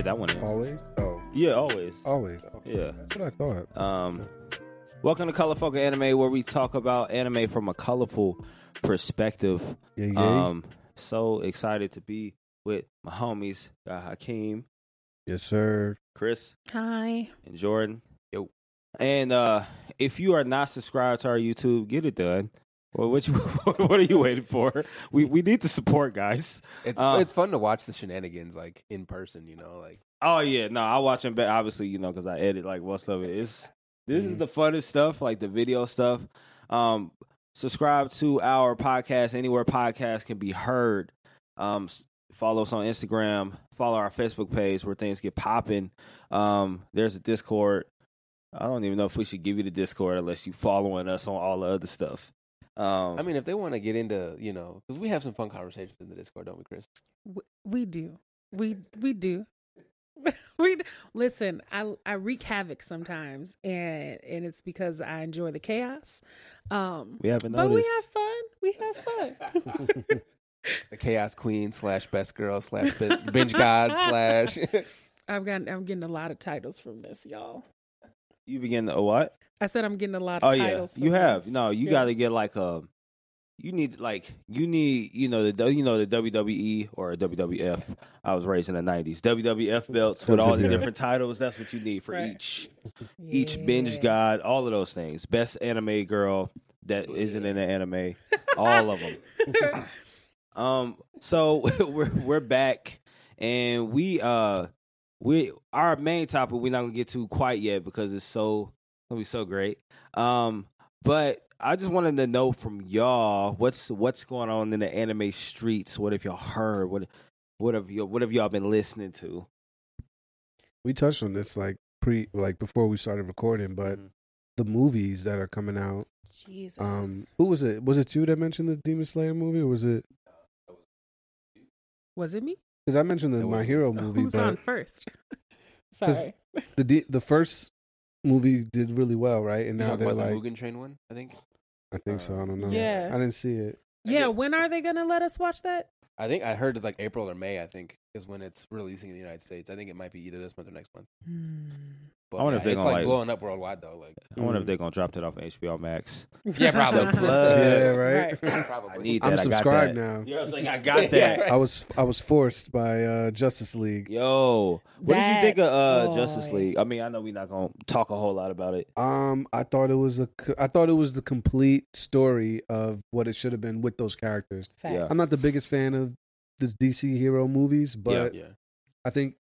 Yeah, that one. Is. Always. Oh, Yeah, always. always. Yeah. That's what I thought. Um, welcome to Colorful Anime, where we talk about anime from a colorful perspective. Yeah, yeah. Um, so excited to be with my homies, uh, Hakeem, yes, sir. Chris, Hi. and Jordan. Yo. And uh, if you are not subscribed to our YouTube, get it done. Well, what you, what are you waiting for? We we need the support, guys. It's Uh, it's fun to watch the shenanigans like in person, you know, like Oh yeah, no, I watch them back. Obviously, you know, because I edit like most of it. It's this is the funnest stuff, like the video stuff. Um, subscribe to our podcast anywhere podcast can be heard. Um, follow us on Instagram. Follow our Facebook page where things get popping. Um, there's a Discord. I don't even know if we should give you the Discord unless you following us on all the other stuff. Um, I mean, if they want to get into, you know, because we have some fun conversations in the Discord, don't we, Chris? W- We do. We we do. we d- listen. I I wreak havoc sometimes, and and it's because I enjoy the chaos. Um, we haven't but noticed. we have fun. We have fun. The Chaos Queen slash Best Girl slash Binge God slash. I've got. I'm getting a lot of titles from this, y'all. you begin to what? I said I'm getting a lot of Oh yeah, you from have. this. No, you Yeah. got to get like a. You need like you need you know the you know the WWE or WWF. I was raised in the nineties. WWF belts with all the different titles. That's what you need for Right. each each binge god. All of those things. Best anime girl that not in an anime. all of them. Um. So we're we're back, and we uh we our main topic we're not gonna get to quite yet because it's so gonna be so great. Um. But I just wanted to know from y'all what's what's going on in the anime streets. What have y'all heard? What what have you what have y'all been listening to? we touched on this like pre, like before we started recording, but Mhm. the movies that are coming out. Jesus. Um, who was it? Was it you that mentioned the Demon Slayer movie, or was it? was it me? Because I mentioned the My Hero movie, Who's but on first? Sorry. the the first movie did really well, right? And now they're about like, the Mugen Train one, I think. I think so. I um, don't know. Yeah. I didn't see it. Yeah. When are they gonna let us watch that? I think I heard it's like April or May. I think is when it's releasing in the United States. I think it might be either this month or next month. Hmm. But I wonder yeah, if they it's gonna, like like- blowing up worldwide though. Like I wonder if they're gonna drop that off of HBO Max. Yeah, probably. Yeah, right. probably. I need I'm that. I got subscribed that. now. Yeah, I was like, I got that. I was I was forced by uh, Justice League. Yo, what did you That think of uh, Justice boy. League? I mean, I know we're not gonna talk a whole lot about it. Um, I thought it was a c- I thought it was the complete story of what it should have been with those characters. Yeah. I'm not the biggest fan of the DC hero movies, but yeah. I think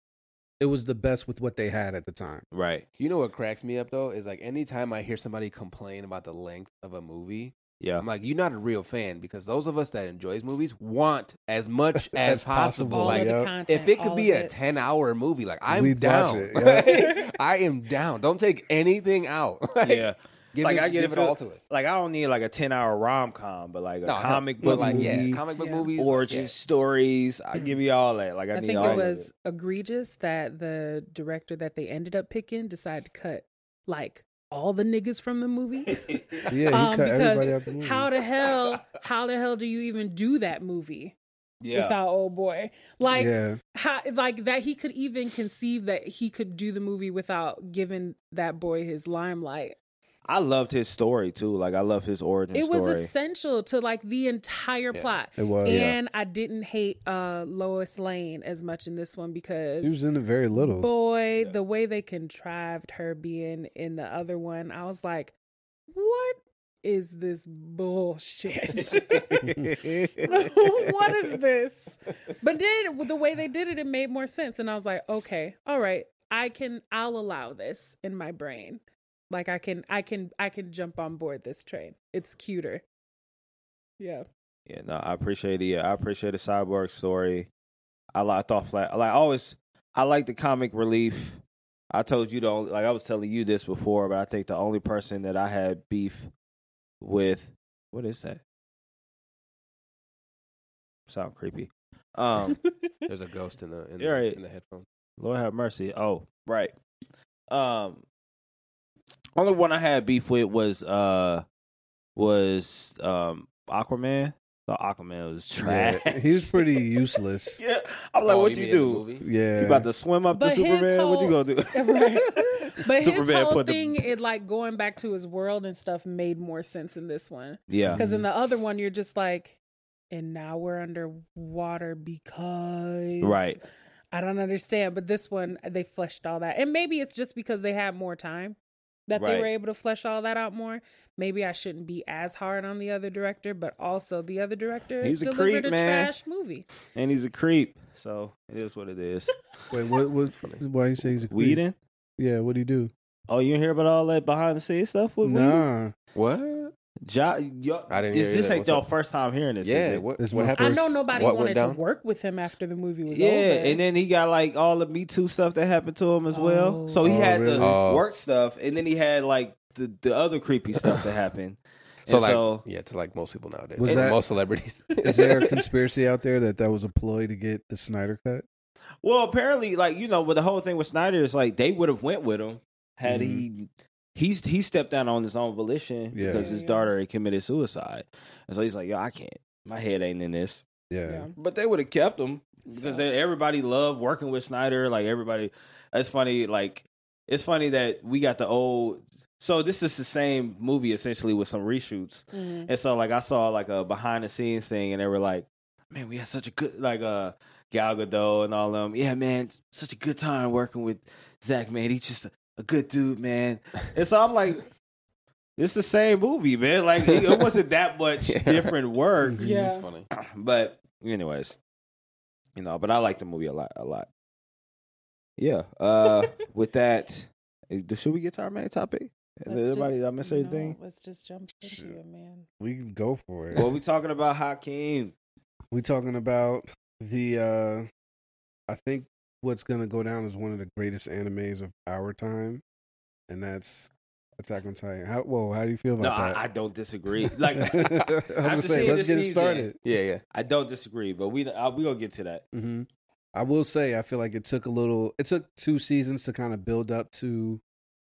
it was the best with what they had at the time. Right. You know what cracks me up though is like anytime I hear somebody complain about the length of a movie, Yeah. I'm like, you're not a real fan because those of us that enjoys movies want as much as, As possible. possible, all Like of the Yep. content. if it could be a it. 10 hour movie, like I'm We'd watch down. it, yeah. I am down. Don't take anything out. Like, Yeah. Give Like, it, I get give it it all to us. Like I don't need like a ten hour rom com, but like a No, comic but book like movie, yeah, comic book Yeah. movies, origin yeah. stories. I give you all that. Like I, I need think all it of was egregious that the director that they ended up picking decided to cut like all the niggas from the movie. Yeah, he Um, cut because everybody out the movie. how the hell, how the hell do you even do that movie Yeah. without old boy? Like, yeah, how, like that he could even conceive that he could do the movie without giving that boy his limelight. I loved his story too. Like I love his origin It was story. essential to like the entire Yeah. plot. it was. And I didn't hate uh Lois Lane as much in this one because She was in it very little. boy, the way they contrived her being in the other one, I was like, what is this bullshit? what is this? But then the way they did it, it made more sense. And I was like, okay, all right, I can, I'll allow this in my brain. Like I can, I can, I can jump on board this train. It's cuter. Yeah. Yeah, no, I appreciate the I appreciate the cyborg story. I like I thought flat like I always I like the comic relief. I told you the only like I was telling you this before, but I think the only person that I had beef with what is that? Sound creepy. Um There's a ghost in the in, the, right. in the headphone. Lord have mercy. Oh, right. Um only one I had beef with was uh was um Aquaman. The Aquaman was Yeah, trash. he was pretty useless. yeah, I'm like, Oh, what you you, mean in the do? Yeah, You about to swim up But to his Superman? what you whole- gonna do? Right. But Superman his whole put the- thing, it like going back to his world and stuff, made more sense in this one. yeah, Because in the other one, you're just like, and now we're underwater because Right. I don't understand. But this one, they fleshed all that, and maybe it's just because they had more time that they were able to flesh all that out more. Maybe I shouldn't be as hard on the other director, but also the other director He's a delivered creep, a man. trash movie. and he's a creep, so it is what it is. Wait, what? What? Why you say he's a creep? Whedon. Yeah, what do he do? Oh, you hear about all that behind the scenes stuff with Whedon? Nah, What? Jo- yo, I didn't this, hear this that. ain't What's your up? first time hearing this. is Yeah. it? What, This what my happened? I know nobody what went wanted to down? work with him after the movie was Yeah, over. and then he got like all the Me Too stuff that happened to him as well. Oh. So he Oh, had really? the Oh. work stuff, and then he had like the, the other creepy stuff that happened. So And like, so yeah, to like most people nowadays, Was that- most celebrities. is there a conspiracy out there that that was a ploy to get the Snyder cut? well, apparently, like you know, with the whole thing with Snyder is like they would have went with him had he mm-hmm. He's he stepped down on his own volition Yeah. because his Yeah. daughter had committed suicide, and so he's like, yo, I can't, my head ain't in this. Yeah, Yeah. But they would have kept him because So- they, everybody loved working with Snyder. Like everybody, it's funny. Like it's funny that we got the old. So this is the same movie essentially with some reshoots. Mhm. And so like I saw like a behind the scenes thing, and they were like, "Man, we had such a good like uh Gal Gadot and all them. Yeah, man, such a good time working with Zach. Man, he's just a, a good dude, man." And so I'm like. It's the same movie, man. Like it, it wasn't that much Yeah. different work Yeah. It's funny. but anyways, you know, but I like the movie a lot, a lot. Yeah. Uh, with that, eh, should we get to our main topic? Let's Everybody, just, I miss you know, anything. let's just jump into Shit. it, man. we can go for it. What we talking about, Hakeem? we talking about the. uh I think what's gonna go down as one of the greatest animes of our time, and that's Attack on Titan. How well? How do you feel No, about I, I don't disagree. Like, I was after gonna say, let's this get it season- started. Yeah, yeah. I don't disagree, but we uh, we gonna get to that. hmm I will say, I feel like it took a little. It took two seasons to kind of build up to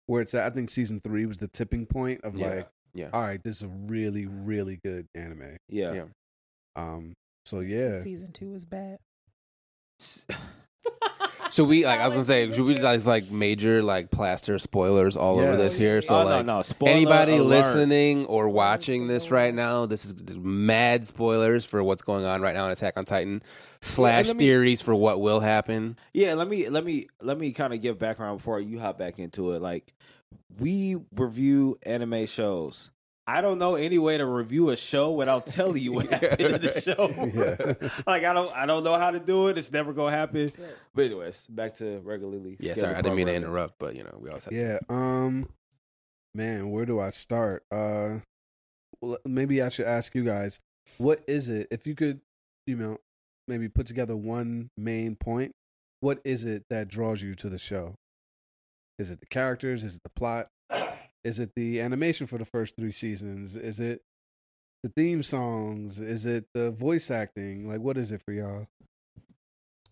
where it's at. I think season three was the tipping point of Yeah, like, yeah. all right, this is a really, really good anime. Yeah. Yeah. Um. So yeah, Season two was bad. Should we like? I was gonna say, should we like like major like plaster spoilers all over this here? So oh like, no, no. Spoiler anybody alert. listening or watching this right now, this is mad spoilers for what's going on right now in Attack on Titan. Slash let me- theories for what will happen. Yeah, let me let me let me kind of give background before you hop back into it. Like we review anime shows. I don't know any way to review a show without telling you what happened in the show. Yeah. like I don't I don't know how to do it. It's never gonna happen. But anyways, back to regularly. Yeah, sorry, I didn't mean to interrupt, but you know, we always have yeah. Um. Man, where do I start? Uh, well, maybe I should ask you guys, what is it? If you could, you know, maybe put together one main point. What is it that draws you to the show? Is it the characters? Is it the plot? Is it the animation for the first three seasons? Is it the theme songs? Is it the voice acting? Like, what is it for y'all?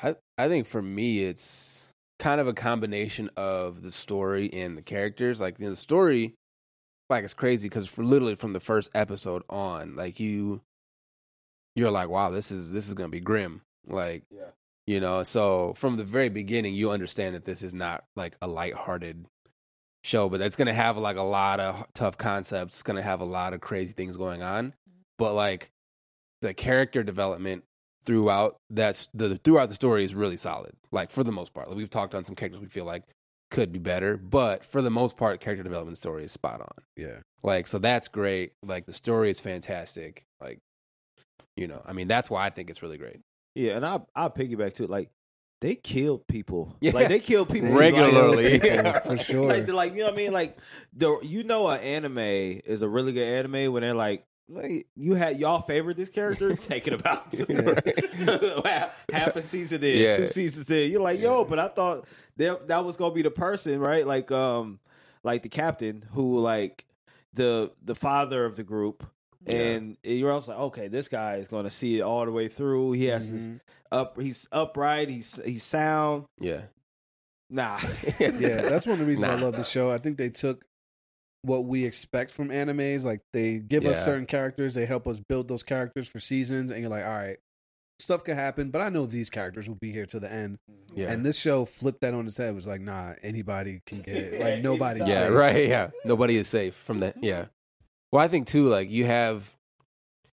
I I think for me it's kind of a combination of the story and the characters. Like you know, the story, like it's crazy because for literally from the first episode on, like you, you're like, wow, this is this is gonna be grim. Like, Yeah. you know. So from the very beginning, you understand that this is not like a lighthearted show, but it's gonna have like a lot of tough concepts. It's gonna have a lot of crazy things going on, but like the character development throughout that's the throughout the story is really solid. Like for the most part, like, we've talked on some characters we feel like could be better, but for the most part, character development story is spot on. Yeah. Like so that's great. Like the story is fantastic. Like you know, I mean that's why I think it's really great. Yeah, and I'll I'll piggyback to it. Like they killed people. Yeah. Like they killed people Regularly. kill Like, people, for sure. Like, like you know what I mean? Like the you know an anime is a really good anime when they're like, like you had y'all favorite this character, take it about half a season in, Yeah. two seasons in. You're like, yo, but I thought that that was gonna be the person, right? Like um like the captain who like the the father of the group. And you're also like, okay, this guy is going to see it all the way through. He has this Mhm. up. He's upright. He's he's sound. Yeah. Nah. yeah, that's one of the reasons I love the show. I think they took what we expect from animes. Like they give us certain characters, they help us build those characters for seasons, and you're like, all right, stuff could happen, but I know these characters will be here to the end. Yeah. And this show flipped that on its head. It was like, nah, anybody can get it. Like nobody. yeah, right. Yeah, nobody is safe from that. Yeah. Well, I think too, like you have.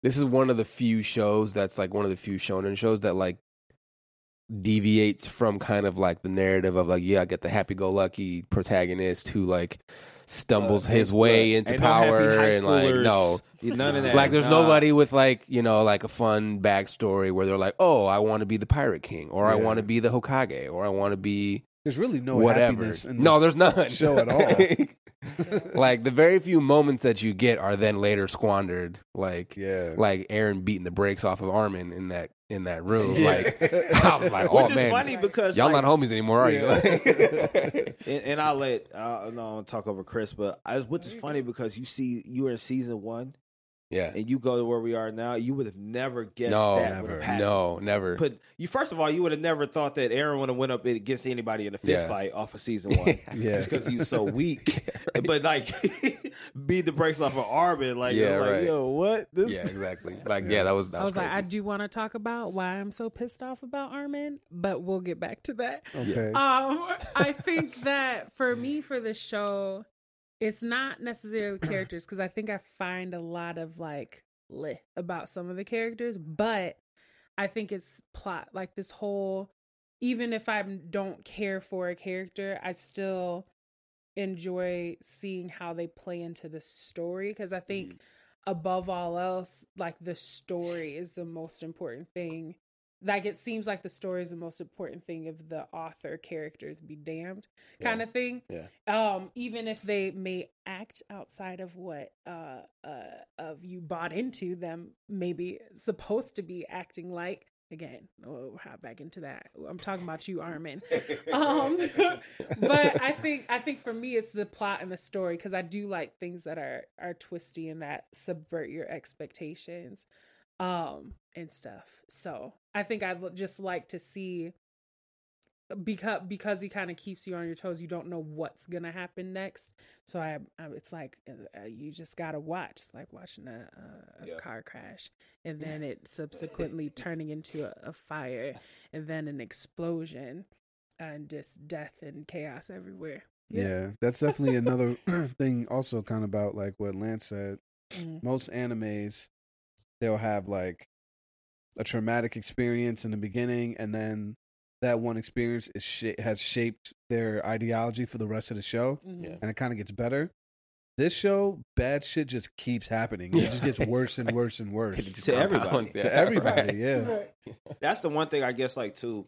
This is one of the few shows that's like one of the few shonen shows that like deviates from kind of like the narrative of like yeah, I get the happy-go-lucky protagonist who like stumbles Uh, his ain't- way look, into ain't no power and like no, none of that. like there's Nah. nobody with like you know like a fun backstory where they're like oh I want to be the pirate king or I want to be the Hokage or I want to be There's really no whatever. happiness in no, this there's none show at all. like the very few moments that you get are then later squandered. Like yeah. like Eren beating the brakes off of Armin in that in that room. Yeah. Like I was like, oh Which is man, funny because y'all like, not homies anymore, are Yeah. you? and, and I'll let uh, no I'll talk over Chris, but I, which is funny because you see you were in season one yeah. and you go to where we are now, you would have never guessed No, that would never. No, never. But you first of all, you would have never thought that Eren would have went up against anybody in a fist Yeah. fight off of season one. Yeah. Just because he was so weak. But like beat the brakes off of Armin, like, Yeah, I'm like right. yo, what? This yeah, exactly. Like Yeah. yeah, that was that I was like, crazy. I do want to talk about why I'm so pissed off about Armin, but we'll get back to that. okay. Um, I think that for me, for the show, it's not necessarily characters because I think I find a lot of like leh about some of the characters, but I think it's plot. Like this whole, even if I don't care for a character, I still enjoy seeing how they play into the story because I think mm. above all else, like the story is the most important thing. Like it seems like the story is the most important thing if the author characters be damned kind of thing. Yeah. Um, even if they may act outside of what uh uh of you bought into them maybe supposed to be acting like again, we'll hop back into that. I'm talking about you, Armin. Um but I think I think for me it's the plot and the story because I do like things that are are twisty and that subvert your expectations um and stuff. So I think I'd just like to see because because he kind of keeps you on your toes. You don't know what's gonna happen next. So I, I it's like uh, you just gotta watch. It's like watching a, a, a Yeah. car crash, and then it subsequently turning into a, a fire, and then an explosion, and just death and chaos everywhere. Yeah, that's definitely another thing. Also, kind of about like what Lance said. Mhm. Most animes, they'll have like a traumatic experience in the beginning, and then that one experience is sh- has shaped their ideology for the rest of the show, Mhm. Yeah. and it kind of gets better. This show, bad shit just keeps happening. It just gets worse and worse and worse To everybody. yeah, to everybody. right. Yeah, That's the one thing I guess like too.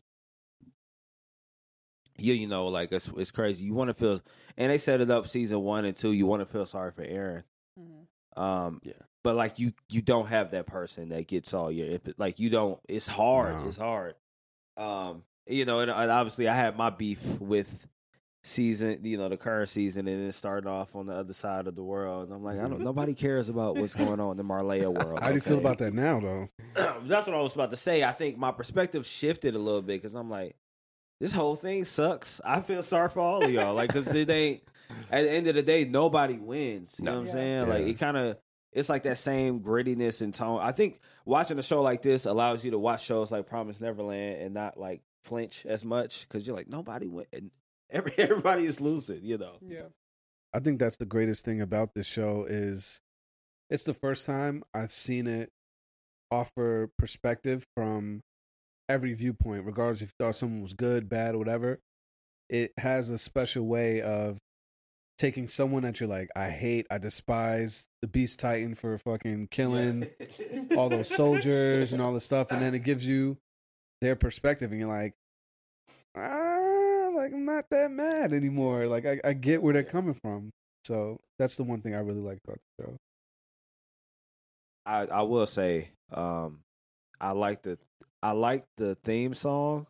Yeah, you know, like it's it's crazy. You want to feel, and they set it up season one and two. You want to feel sorry for Eren, Mhm. um, Yeah. But like you, you don't have that person that gets all your. If like you don't, it's hard. No. It's hard. Um, you know, and, and obviously I had my beef with season, you know, the current season, and then starting off on the other side of the world. And I'm like, I don't. nobody cares about what's going on in the Marley world. how do you feel about that now, though? that's what I was about to say. I think my perspective shifted a little bit because I'm like, this whole thing sucks. I feel sorry for all of y'all. Like, because it ain't, at the end of the day, nobody wins. You No. know what I'm Yeah. saying? Like, it kind of, it's like that same grittiness and tone. I think watching a show like this allows you to watch shows like Promise Neverland and not like flinch as much because you're like, nobody win. And every, everybody is losing, you know? Yeah. I think that's the greatest thing about this show is it's the first time I've seen it offer perspective from every viewpoint, regardless if you thought someone was good, bad, or whatever. It has a special way of taking someone that you're like, I hate, I despise the Beast Titan for fucking killing all those soldiers and all this stuff, and then it gives you their perspective, and you're like, ah, like I'm not that mad anymore. Like I, I get where they're coming from. So that's the one thing I really like about the show. I I will say, um, I like the I like the theme song.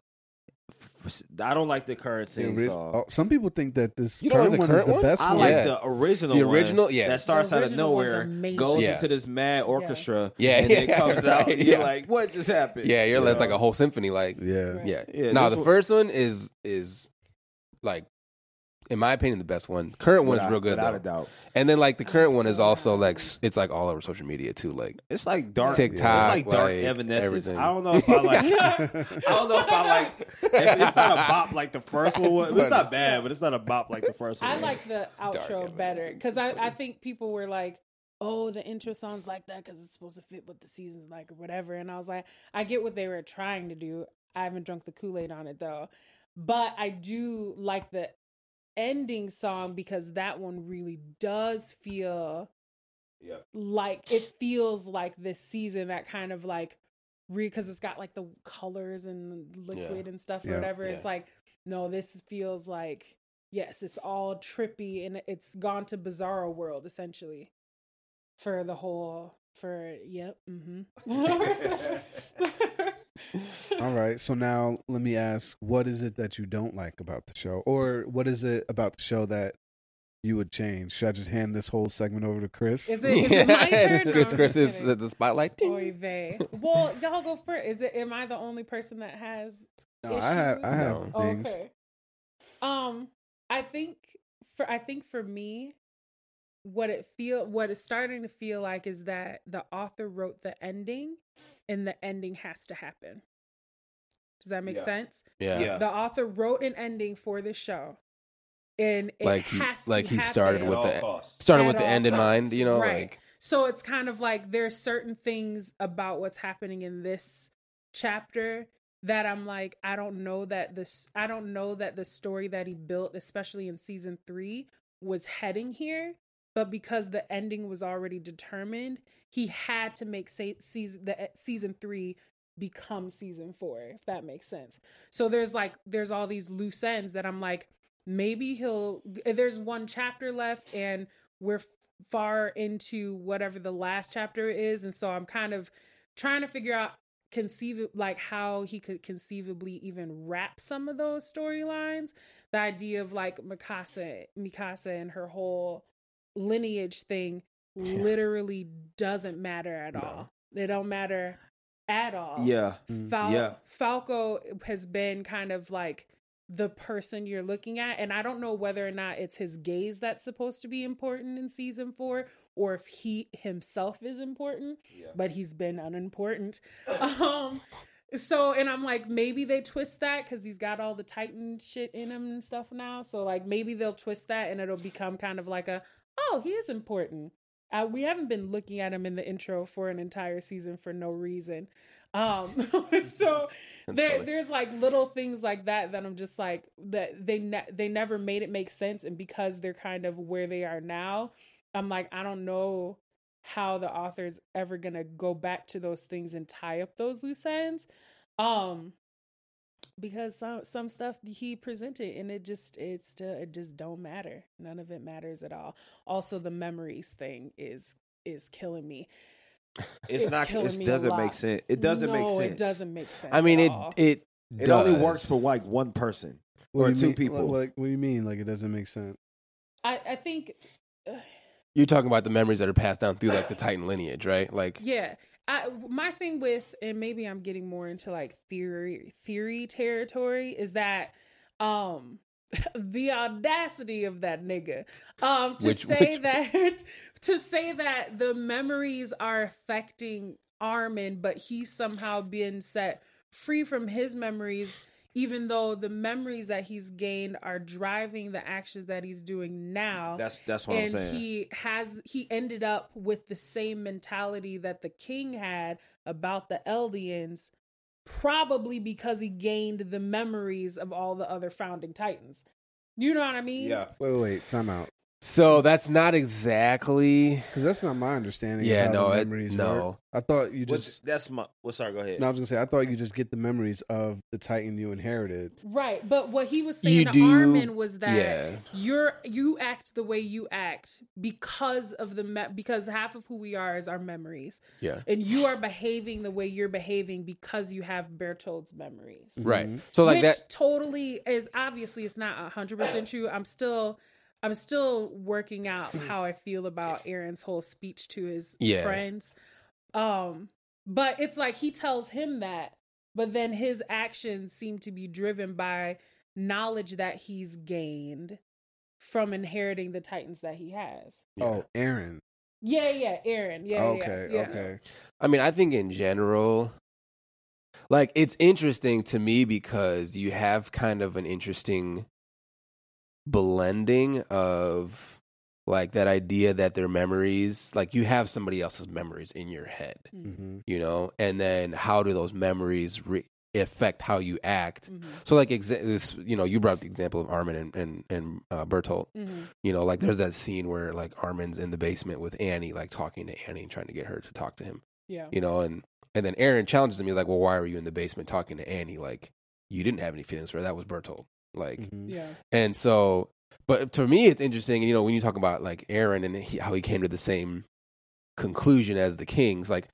I don't like the current The theme ori- song. oh, some people think that this You don't like current the one is current the one? best I one. like Yeah. the original, The original, yeah. that starts out of nowhere, goes Yeah. into this mad orchestra, Yeah, and then it yeah, comes out. right, and You're yeah. like, what just happened? Yeah, you're You like, like a whole symphony. Like, yeah. Right. yeah, Yeah, No, this the one- first one is is like in my opinion, the best one. Current one's Without- real good without though. a doubt. And then like the current one is also like s- it's like all over social media too. Like It's like dark TikTok, It's like dark like, Evanescence. everything. I don't know if I like. I don't know if I like. If it's not a bop like the first one. was. It's not bad, but it's not a bop like the first one. I was. liked the outro Dark better because I, I think people were like, "Oh, the intro sounds like that because it's supposed to fit what the season's like or whatever." And I was like, I get what they were trying to do. I haven't drunk the Kool Aid on it though, but I do like the ending song because that one really does feel Yeah. like it feels like this season that kind of like because it's got like the colors and liquid and stuff or Yeah. whatever. It's like no, this feels like yes, it's all trippy and it's gone to bizarro world essentially for the whole for yep. Mm-hmm. All right. So now let me ask, what is it that you don't like about the show, or what is it about the show that you would change? Should I just hand this whole segment over to Chris? Is it- is it my turn? It's No, Chris, I'm Chris is kidding. the spotlight. Ding. Oy vey. Well, y'all go first. Is it? Am I the only person that has no, I have I have No. things. Okay. Um, I think for I think for me, what it feel what it's starting to feel like is that the author wrote the ending, and the ending has to happen. Does that make Yeah. sense? Yeah. Yeah. The author wrote an ending for the show, and it Like he- has like to he started with the- costs. Started at with the all end in mind, you know, Right. like So it's kind of like there's certain things about what's happening in this chapter that I'm like, I don't know that this, I don't know that the story that he built, especially in season three, was heading here. But because the ending was already determined, he had to make say, season the eh, season three become season four, if that makes sense. So there's like there's all these loose ends that I'm like, maybe he'll. There's one chapter left, and we're f- far into whatever the last chapter is, and so I'm kind of trying to figure out conceive like how he could conceivably even wrap some of those storylines. The idea of like Mikasa, Mikasa and her whole lineage thing literally doesn't matter at No. all. It don't matter at all. Yeah. Mm. Fal- Yeah. Falco has been kind of like the person you're looking at. And I don't know whether or not it's his gaze that's supposed to be important in season four or if he himself is important, Yeah. but he's been unimportant. um, so, and I'm like, maybe they twist that because he's got all the Titan shit in him and stuff now. So, like, maybe they'll twist that and it'll become kind of like a, oh, he is important. Uh, we haven't been looking at him in the intro for an entire season for no reason. Um, so there, there's like little things like that that I'm just like that they ne- they never made it make sense, and because they're kind of where they are now, I'm like I don't know how the author's ever gonna go back to those things and tie up those loose ends. Um, because some some stuff he presented and it just it's still it just don't matter. None of it matters at all. Also, the memories thing is is killing me. It's, It's not. killing It me a doesn't make lot. sense. It doesn't make No, sense. It doesn't make sense. I mean at it all. it It only works for like one person. What or two mean- people. Like, what do you mean? Like it doesn't make sense? I I think. You're talking about the memories that are passed down through like the Titan lineage, right? Like Yeah. I, my thing with and maybe I'm getting more into like theory theory territory is that um the audacity of that nigga um to Which- say which- that to say that the memories are affecting Armin but he's somehow being set free from his memories even though the memories that he's gained are driving the actions that he's doing now That's that's what I'm and saying. he has he ended up with the same mentality that the king had about the Eldians probably because he gained the memories of all the other founding titans you know what i mean yeah. Wait, wait, wait time out. So that's not exactly Because that's not my understanding. Yeah, of how no, the it- no. work. I thought you What's, just. that's my. Well, sorry. Go ahead. No, I was gonna say I thought you just get the memories of the Titan you inherited. right but what he was saying You to do- armin was that yeah. you're you act the way you act because of the me- because half of who we are is our memories Yeah. and you are behaving the way you're behaving because you have Bertolt's memories Right. Mhm. So like which that totally is obviously it's not hundred percent true. I'm still I'm still working out how I feel about Eren's whole speech to his Yeah. friends. Um, but it's like he tells him that, but then his actions seem to be driven by knowledge that he's gained from inheriting the Titans that he has. Oh, Eren. Yeah, yeah, Eren. Yeah, okay, yeah, yeah. okay. I mean, I think in general, like it's interesting to me because you have kind of an interesting blending of like that idea that their memories, like you have somebody else's memories in your head, hmm you know, and then how do those memories re- affect how you act? Mhm, So, like, exa- this, you know, you brought up the example of Armin and and, and uh, Bertolt. mhm. You know, like there's that scene where like Armin's in the basement with Annie, like talking to Annie and trying to get her to talk to him Yeah. you know, and and then Eren challenges him. He's like, "Well, why were you in the basement talking to Annie? Like, you didn't have any feelings for her. That was Bertolt." Like, Mhm. Yeah. and so, but to me, it's interesting. You know, when you talk about like Eren and he, how he came to the same conclusion as the Kings, like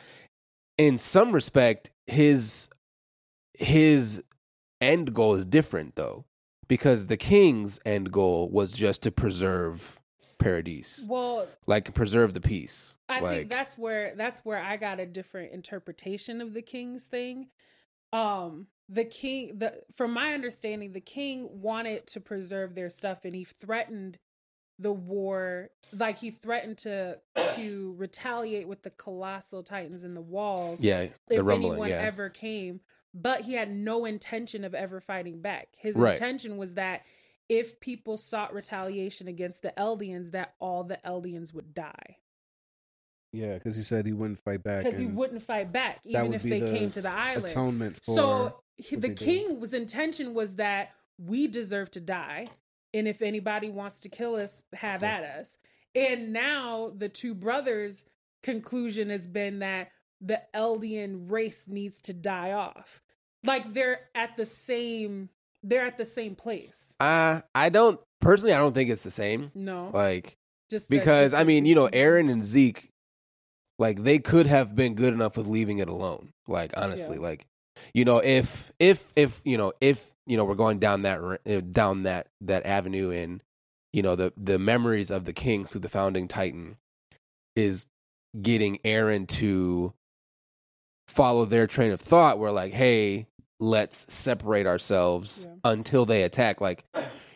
in some respect, his his end goal is different though, because the King's end goal was just to preserve Paradise, Well, like preserve the peace. I like, think that's where that's where I got a different interpretation of the king's thing. Um the king the from my understanding the king wanted to preserve their stuff and he threatened the war like he threatened to to retaliate with the colossal titans in the walls yeah, the if rumbling, anyone yeah. ever came but he had no intention of ever fighting back his Right. intention was that if people sought retaliation against the eldians that all the eldians would die Yeah, because he said he wouldn't fight back. because he wouldn't fight back even if they the came to the island. Atonement for. so he, the was intention was that we deserve to die, and if anybody wants to kill us, have at us. And now the two brothers' conclusion has been that the Eldian race needs to die off. Like they're at the same, they're at the same place. Uh, I don't personally. I don't think it's the same. No, Like just because I mean, you know. Eren and Zeke, like they could have been good enough with leaving it alone. Like honestly, Yeah. like you know, if if if you know if you know we're going down that uh, down that that avenue and you know the the memories of the king through the founding titan is getting Eren to follow their train of thought. We're like, hey, let's separate ourselves Yeah. until they attack. Like,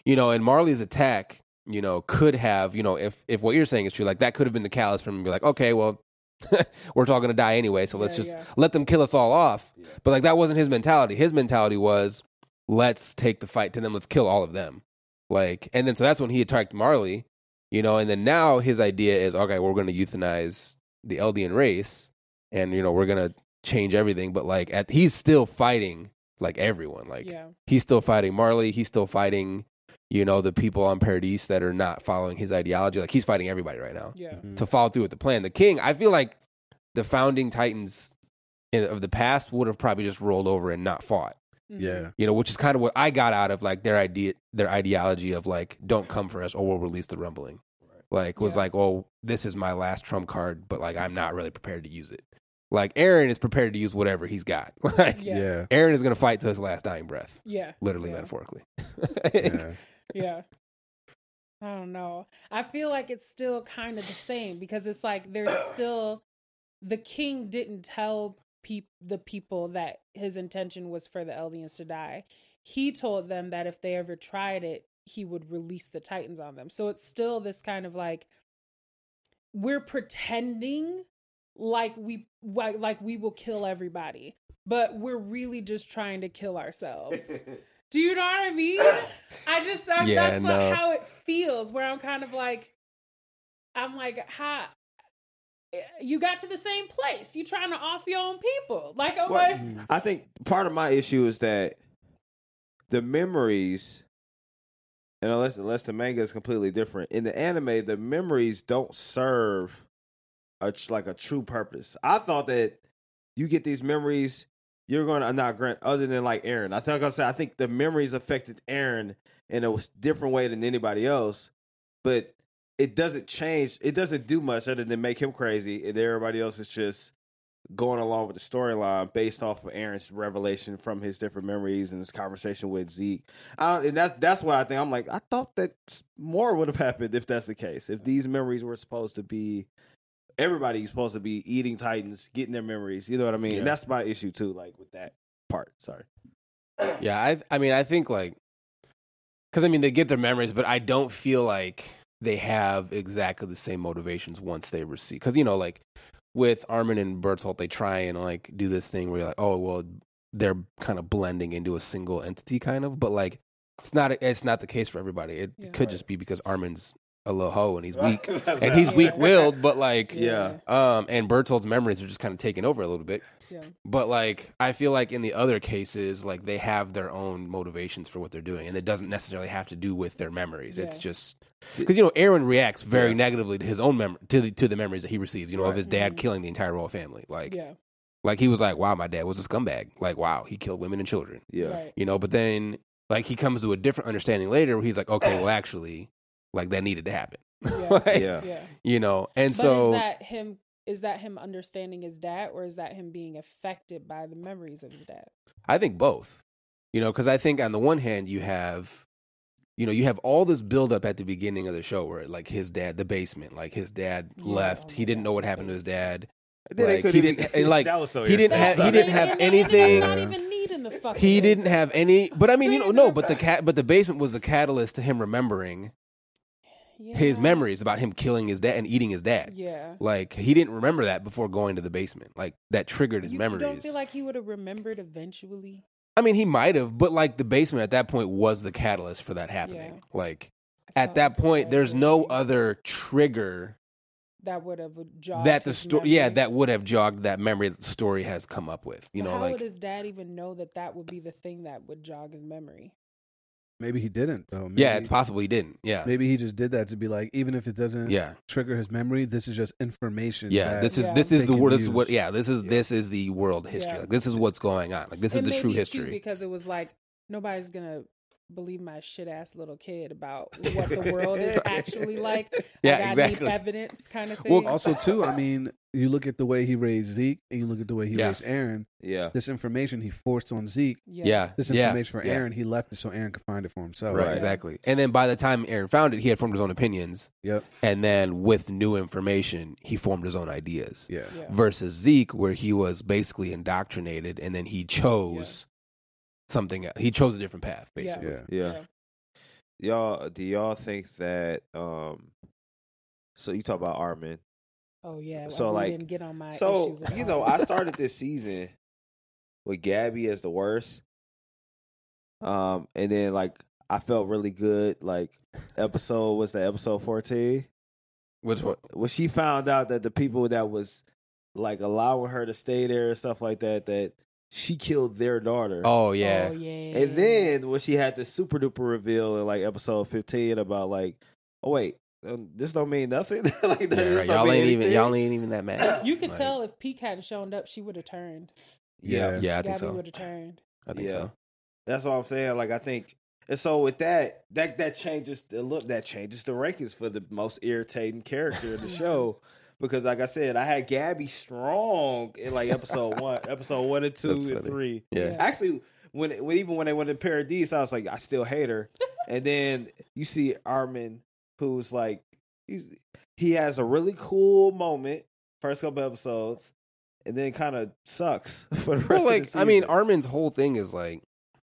you know, and Marley's attack, you know, could have, you know, if if what you're saying is true, like that could have been the callous from be like, okay, well, we're all gonna die anyway, so let's Yeah, just yeah. let them kill us all off. But like that wasn't his mentality. His mentality was, let's take the fight to them, let's kill all of them. Like, and then so that's when he attacked Marley, you know, and then now his idea is, okay, we're gonna euthanize the Eldian race, and you know, we're gonna change everything. But like, at he's still fighting like everyone, like yeah, he's still fighting Marley. He's still fighting, you know, the people on Paradise that are not following his ideology. Like he's fighting everybody right now yeah, Mhm. to follow through with the plan. The king, I feel like the founding titans in, of the past would have probably just rolled over and not fought. Mhm. Yeah. You know, which is kind of what I got out of like their idea, their ideology of like, don't come for us or we'll release the rumbling. Like was Yeah. like, oh, this is my last trump card, but like I'm not really prepared to use it. Like Eren is prepared to use whatever he's got. Like Yeah. Yeah. Eren is gonna fight to his last dying breath, yeah, literally, Yeah. metaphorically. Yeah. yeah. I don't know. I feel like it's still kind of the same because it's like there's still the king didn't tell peop- the people that his intention was for the Eldians to die. He told them that if they ever tried it, he would release the Titans on them. So it's still this kind of like we're pretending like we like, like we will kill everybody, but we're really just trying to kill ourselves. Do you know what I mean? I just I, Yeah, that's no. like how it feels. Where I'm kind of like, I'm like, how eh, you got to the same place? You trying to off your own people? Like I'm Well, like, mm. I think part of my issue is that the memories, and unless unless the manga is completely different in the anime, the memories don't serve a like a true purpose. I thought that you get these memories, you're to not grant other than like Eren. I think I said I think the memories affected Eren in a different way than anybody else, but it doesn't change. It doesn't do much other than make him crazy, and everybody else is just going along with the storyline based off of Eren's revelation from his different memories and his conversation with Zeke. And that's that's why I think I'm like I thought that more would have happened if that's the case. If these memories were supposed to be everybody's supposed to be eating Titans, getting their memories. You know what I mean? Yeah. And that's my issue too. Like with that part. Sorry. Yeah, I I mean I think like because I mean they get their memories, but I don't feel like they have exactly the same motivations once they receive. Because you know, like with Armin and Bertolt, they try and like do this thing where you're like, oh well, they're kind of blending into a single entity, kind of. But like, it's not it's not the case for everybody. It Yeah. could just be because Armin's a little hoe and he's weak, and he's weak willed. But like, Yeah. um, and Bertolt's memories are just kind of taking over a little bit. Yeah. But like, I feel like in the other cases, like they have their own motivations for what they're doing, and it doesn't necessarily have to do with their memories. Yeah. It's just because you know Eren reacts very Yeah. negatively to his own mem- to the to the memories that he receives. You know, of his dad Mhm. killing the entire royal family. Like, Yeah. like he was like, "Wow, my dad was a scumbag." Like, wow, he killed women and children. Yeah. Right. You know, but then like he comes to a different understanding later, where he's like, "Okay, well, actually, like that needed to happen." Yeah. Like, Yeah. Yeah. You know, and But so is that him? Is that him understanding his dad, or is that him being affected by the memories of his dad? I think both. You know, because I think on the one hand you have, you know, you have all this buildup at the beginning of the show where like his dad, the basement, like his dad Yeah, oh left. oh he didn't know what happened to his dad. Like, he didn't- even- eh, and, like, that was so he didn't have- he didn't have anything- Not even needing the fucking. He didn't have any, but I mean, you know, no, but the cat, but the basement was the catalyst to him remembering his memories about him killing his dad and eating his dad. Yeah. Like he didn't remember that before going to the basement. Like that triggered his you, memories. You don't feel like he would have remembered eventually. I mean, he might have, but like the basement at that point was the catalyst for that happening. Yeah. Like at that point, there's no other trigger that would have jogged that the story, yeah, memory. that would have jogged that memory that the story has come up with. You But know, how like would his dad even know that that would be the thing that would jog his memory? Maybe he didn't though. Maybe, yeah, it's possible he didn't. Yeah, Maybe he just did that to be like, even if it doesn't yeah, trigger his memory, this is just information. yeah. This is Yeah. this is the world. This is what. Yeah, this is Yeah. this is the world history. Yeah. Like this is what's going on. Like this is And the true maybe, too, history. because it was like nobody's gonna believe my shit ass little kid about what the world is actually like. Yeah, like, exactly. I need evidence, kind of thing. Well, also too. I mean, you look at the way he raised Zeke, and you look at the way he Yeah. raised Eren. Yeah. This information he forced on Zeke. yeah, This yeah, information for yeah. Eren, he left it so Eren could find it for himself. Right, Right. exactly. And then by the time Eren found it, he had formed his own opinions. Yep. And then with new information, he formed his own ideas. Yeah. yeah. Versus Zeke, where he was basically indoctrinated and then he chose something. He chose a different path, basically. Yeah. Yeah. Y'all, do y'all think that? um So you talk about Armin. Oh yeah. So, we like- didn't get on my So issues you know, I started this season with Gabby as the worst. Um, and then like I felt really good. Like episode was the episode fourteen Which one? when she found out that the people that was like allowing her to stay there and stuff like that that she killed their daughter. Oh yeah. Oh yeah. And then when she had the super duper reveal in like episode fifteen about like, oh wait, um, this don't mean nothing. like Yeah, right. Y'all mean ain't even y'all ain't even that mad. you could Like, tell if Pieck hadn't shown up, she would have turned. Yeah, Yeah, I think so. would have turned. I think Yeah. so. that's all I'm saying. Like I think, and so with that, that that changes the look. That changes the rankings for the most irritating character in the show. Because, like I said, I had Gabby strong in like episode one, episode one and two That's and funny. three. Yeah. Yeah. Actually, when, when even when they went to Paradise, I was like, I still hate her. and then you see Armin, who's like, he's he has a really cool moment first couple episodes, and then kind of sucks for the rest Well, of like the I mean. Armin's whole thing is like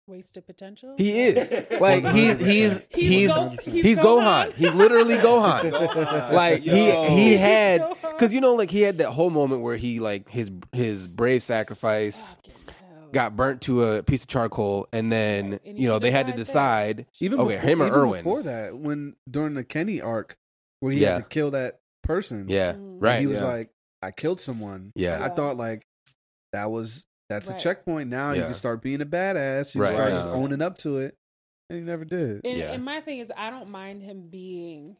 Wasted potential. he is like he's he's he's Go- he's Gohan. He's literally Gohan. Gohan. like he Yo. he had because you know like he had that whole moment where he like his his brave sacrifice got burnt to a piece of charcoal and then Right. And he you know they had to died there. decide Even okay before, him or even Erwin before that, when during the Kenny arc, where he Yeah. had to kill that person. yeah Mm. right He was Yeah. like, I killed someone. Yeah. I Yeah. thought like that was that's Right. a checkpoint. Now you can start being a badass. You Right. can start Right. just owning up to it. And he never did. And, Yeah. and my thing is, I don't mind him being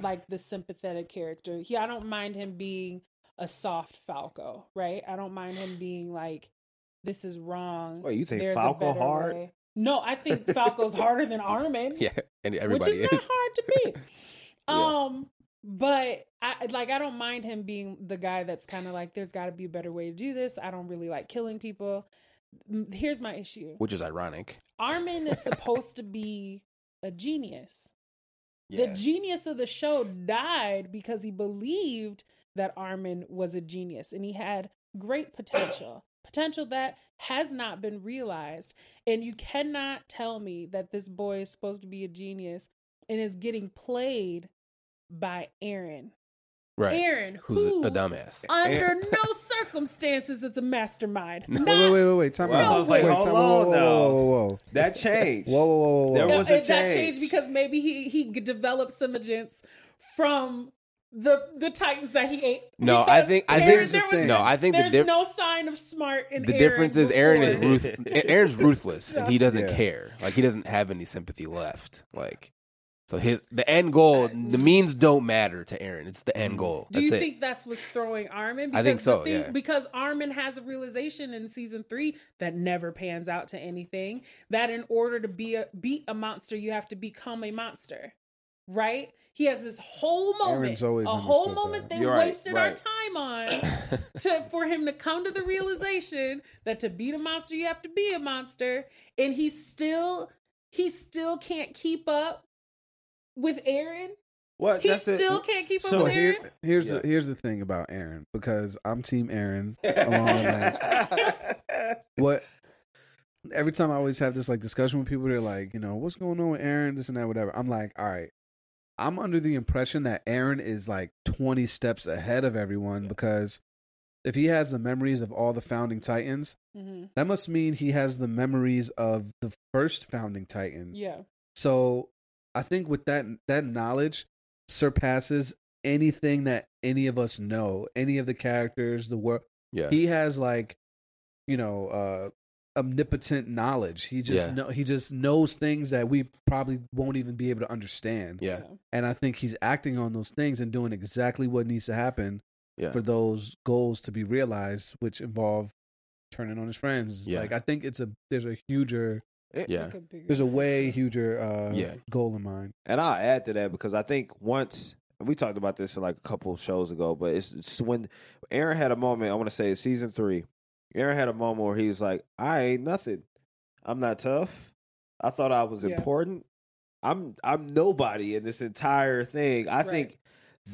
like the sympathetic character. He, I don't mind him being a soft Falco, right? I don't mind him being like, "This is wrong." Wait, you think There's Falco hard? way." No, I think Falco's harder than Armin. yeah and which everybody is, is, not hard to beat. Yeah. Um, but I like I don't mind him being the guy that's kind of like, there's got to be a better way to do this. I don't really like killing people. Here's my issue: which is ironic Armin is supposed to be a genius. yeah The genius of the show died because he believed that Armin was a genius and he had great potential. potential that has not been realized. And you cannot tell me that this boy is supposed to be a genius and is getting played by Eren. Right. Eren, Who's who a dumbass. under no circumstances is a mastermind. No. Wait, Not- wait, wait, wait, wait. Time Well, out. I was like, wait, hold time- on whoa, whoa, whoa, whoa, whoa, That changed. whoa, whoa, whoa, whoa, There whoa. was a it- that changed because maybe he he g- developed some agents from the the Titans that he ate. No, Because I think- I Eren- think- there was- No, I think the there's diff- no sign of smart in the Eren difference is Eren is before. ruth- Eren's ruthless and he doesn't Yeah. care. Like he doesn't have any sympathy left. Like so his the end goal, the means don't matter to Eren. It's the end mm-hmm. goal. Do That's you it. think that's what's throwing Armin? Because I think so, thing- yeah. Because Armin has a realization in season three that never pans out to anything. That in order to be a beat a monster, you have to become a monster. Right? He has this whole moment, always a whole moment that. they You're right, wasted our time on to for him to come to the realization that to beat a monster you have to be a monster, and he still he still can't keep up with Eren. What? He That's it. still can't keep up So with Here, Eren. here's Yeah. the here's the thing about Eren because I'm Team Eren along the lines. What every time I always have this like discussion with people, they're like, you know, what's going on with Eren, this and that, whatever. I'm like, all right. I'm under the impression that Eren is like 20 steps ahead of everyone because if he has the memories of all the founding titans, Mhm. that must mean he has the memories of the first founding titan. Yeah. So I think with that that knowledge surpasses anything that any of us know, any of the characters, the world. yeah. He has like, you know, uh omnipotent knowledge. He just Yeah. know he just knows things that we probably won't even be able to understand. yeah. And I think he's acting on those things and doing exactly what needs to happen Yeah. for those goals to be realized, which involve turning on his friends. Yeah. Like I think it's a there's a huger Yeah. Like a there's a way picture. huger uh Yeah. goal in mind. And I'll add to that because I think once we talked about this like a couple shows ago, but it's, it's when Eren had a moment. I want to say season three. Eren had a moment where he was like, "I ain't nothing. I'm not tough. I thought I was Yeah. important. I'm I'm nobody in this entire thing. I Right. think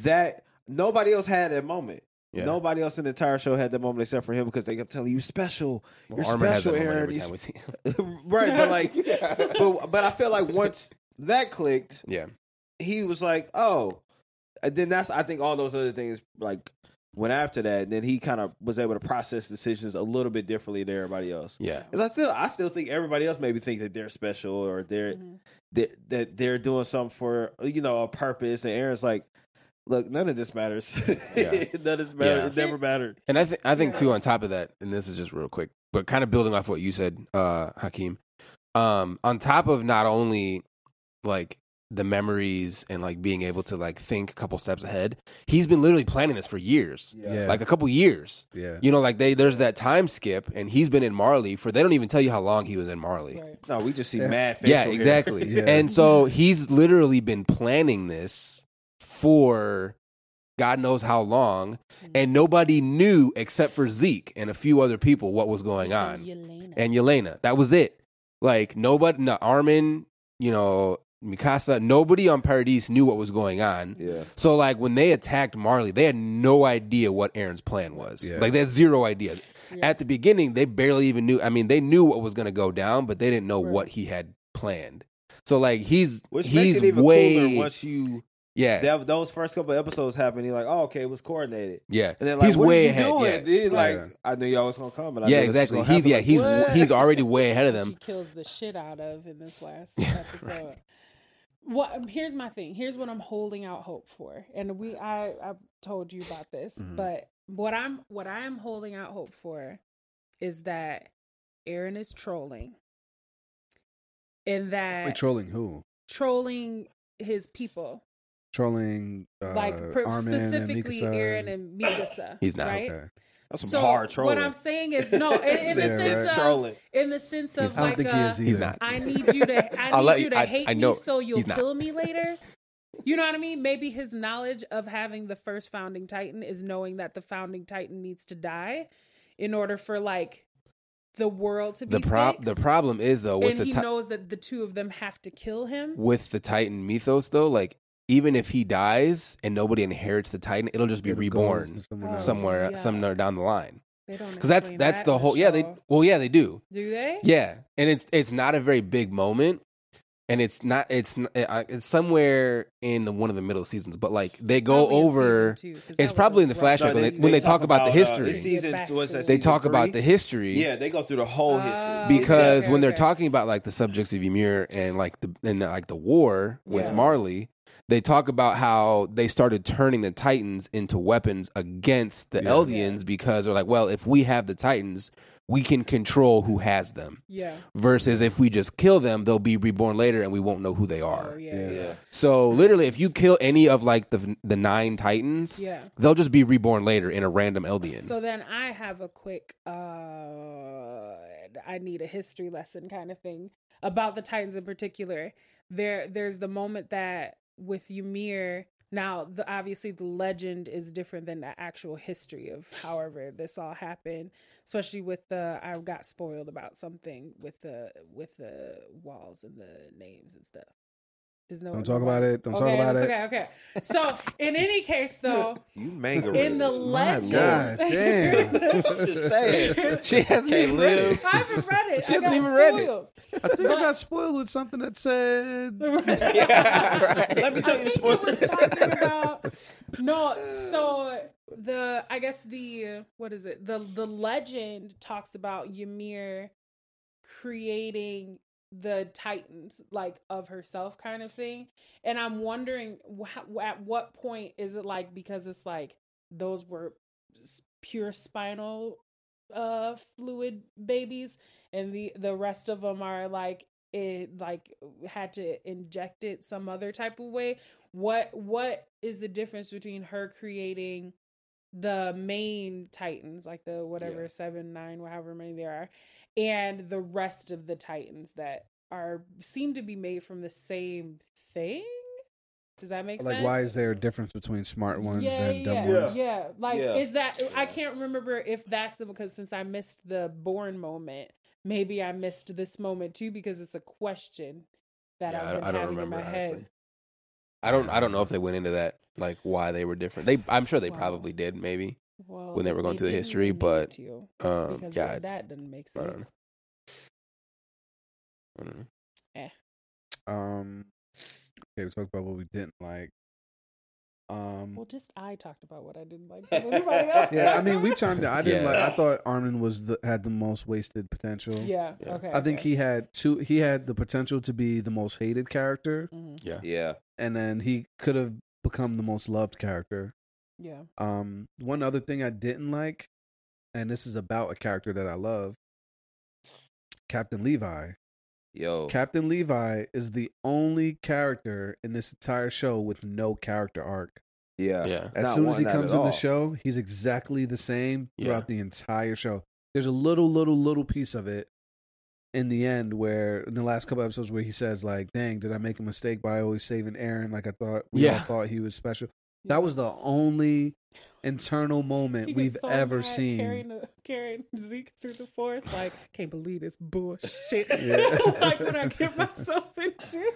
that nobody else had that moment. Yeah. Nobody else in the entire show had that moment except for him because they kept telling you special. Well, You're Armor special, moment Eren. every time we see him. right, but like, but, but I feel like once that clicked, Yeah. he was like, oh, and then that's I think all those other things like went after that, and then he kind of was able to process decisions a little bit differently than everybody else. Yeah. Because I still I still think everybody else maybe think that they're special or they're Mhm. that that they're doing something for you know a purpose, and Eren's like. Look, none of this matters. Yeah. none of this matters. Yeah. It never mattered. And I think I think too on top of that, and this is just real quick, but kind of building off what you said, uh, Hakeem. Um, on top of not only like the memories and like being able to like think a couple steps ahead, he's been literally planning this for years, Yeah. like a couple years. Yeah. You know, like they there's that time skip, and he's been in Marley for they don't even tell you how long he was in Marley. Right. No, we just see Yeah. mad. Yeah, exactly. Yeah. And so he's literally been planning this for God knows how long, mm-hmm. and nobody knew except for Zeke and a few other people what was going on. Yelena. And Yelena, that was it. Like nobody, no, Armin, you know, Mikasa, nobody on Paradise knew what was going on. Yeah. So like when they attacked Marley, they had no idea what Eren's plan was. Yeah. Like they had zero idea. Yeah. At the beginning, they barely even knew. I mean, they knew what was going to go down, but they didn't know Right. what he had planned. So like he's Which he's makes it even way cooler once you yeah that, those first couple episodes happened. You're like, oh, okay, it was coordinated. yeah. And then like, he's what way did you ahead. do? Yeah, And then, like, Yeah. I knew y'all was gonna come. And I yeah, knew this was exactly. He's yeah Like, he's what? he's already way ahead of She them. kills the shit out of in this last episode. What here's my thing. Here's what I'm holding out hope for. And we I I told you about this, Mm-hmm. Mhm. but what I'm what I am holding out hope for is that Eren is trolling. And that Wait, trolling who? trolling his people. Trolling uh, like per- Armin and specifically Mikasa Eren and Mikasa. He's not. right? Okay. That's some so hard trolling. What I'm saying is no, in, in the Yeah, sense right. of trolling. in the sense of He's like think uh, he. He's not. I need you to I need let you you- to I- hate I know me so you'll kill me later. You know what I mean? Maybe his knowledge of having the first founding titan is knowing that the founding titan needs to die in order for like the world to be The prob fixed. the problem is though with and the he ti- knows that the two of them have to kill him. with the Titan mythos though, like even if he dies and nobody inherits the Titan, it'll just be It'll reborn to someone Oh, somewhere yeah. somewhere down the line. Because that's that's that the in whole. Yeah, they well, yeah, they do. do they? Yeah, and it's it's not a very big moment, and it's not it's uh, it's somewhere in the, one of the middle seasons. But like they It's go over. season two, 'cause it's probably in the rough- flashback when they- when they talk about the uh, history. this season, Get back what's to that, it. They season talk about the history. Yeah, they go through the whole history okay, because okay, when they're okay. talking about like the subjects of Ymir and like the and like the war with Yeah. Marley, they talk about how they started turning the Titans into weapons against the Yeah. Eldians because they're like, well, if we have the Titans, we can control who has them. Yeah. Versus if we just kill them, they'll be reborn later and we won't know who they Oh, are. yeah. Yeah. Yeah. Yeah. So literally, if you kill any of like the the nine Titans, Yeah. they'll just be reborn later in a random Eldian. So then I have a quick uh I need a history lesson kind of thing about the Titans in particular. There there's the moment that with Ymir now the obviously the legend is different than the actual history of however this all happened, especially with the I got spoiled about something with the with the walls and the names and stuff. There's no Don't talk about it. Don't talk about it. Okay, okay. So in any case though, You manga in the readers. My legend. God damn. I'm just saying. she hasn't even read live. it. I haven't read it. She I hasn't got even read it. I think I got spoiled with something that said. Yeah, right. Let me tell you I the think it was talking about no. So the I guess the what is it? The the legend talks about Ymir creating the titans like of herself kind of thing and i'm wondering wh- at what point is it like because it's like those were pure spinal uh fluid babies and the the rest of them are like it like had to inject it some other type of way what what is the difference between her creating the main titans like the whatever Yeah. seven nine however many there are and the rest of the titans that are seem to be made from the same thing does that make Like, sense Like, why is there a difference between smart ones yeah, and dumb yeah, ones? yeah. Like, Yeah. is that? I can't remember if that's because since I missed the born moment, maybe I missed this moment too because it's a question that Yeah, I've I, been I don't having remember in my honestly. head. I don't. I don't know if they went into that, like why they were different. They, I'm sure they Wow. probably did, maybe. Well, When they were going through the history, but, to, Um, yeah, that, that doesn't make I don't know. sense. I don't know. Um, okay, we talked about what we didn't like. Um, Well, just I talked about what I didn't like. Did anybody else? yeah, I mean, we about it? turned. I didn't Yeah. like. I thought Armin was the had the most wasted potential. Yeah. Yeah. Okay. I think okay. he had two. He had the potential to be the most hated character, Mhm. Yeah. Yeah. and then he could have become the most loved character. Yeah. Um, one other thing I didn't like, and this is about a character that I love, Captain Levi. Yo. Captain Levi is the only character in this entire show with no character arc. yeah. Yeah. As Not soon as he comes at in the show, he's exactly the same Yeah. throughout the entire show. There's a little, little, little piece of it in the end where in the last couple episodes where he says like, "Dang, did I make a mistake by always saving Eren? Like I thought we all thought he was special." That was the only internal moment He we've so ever seen. Carrying, the, carrying Zeke through the forest, like can't believe this bullshit. Yeah. like what I get myself into.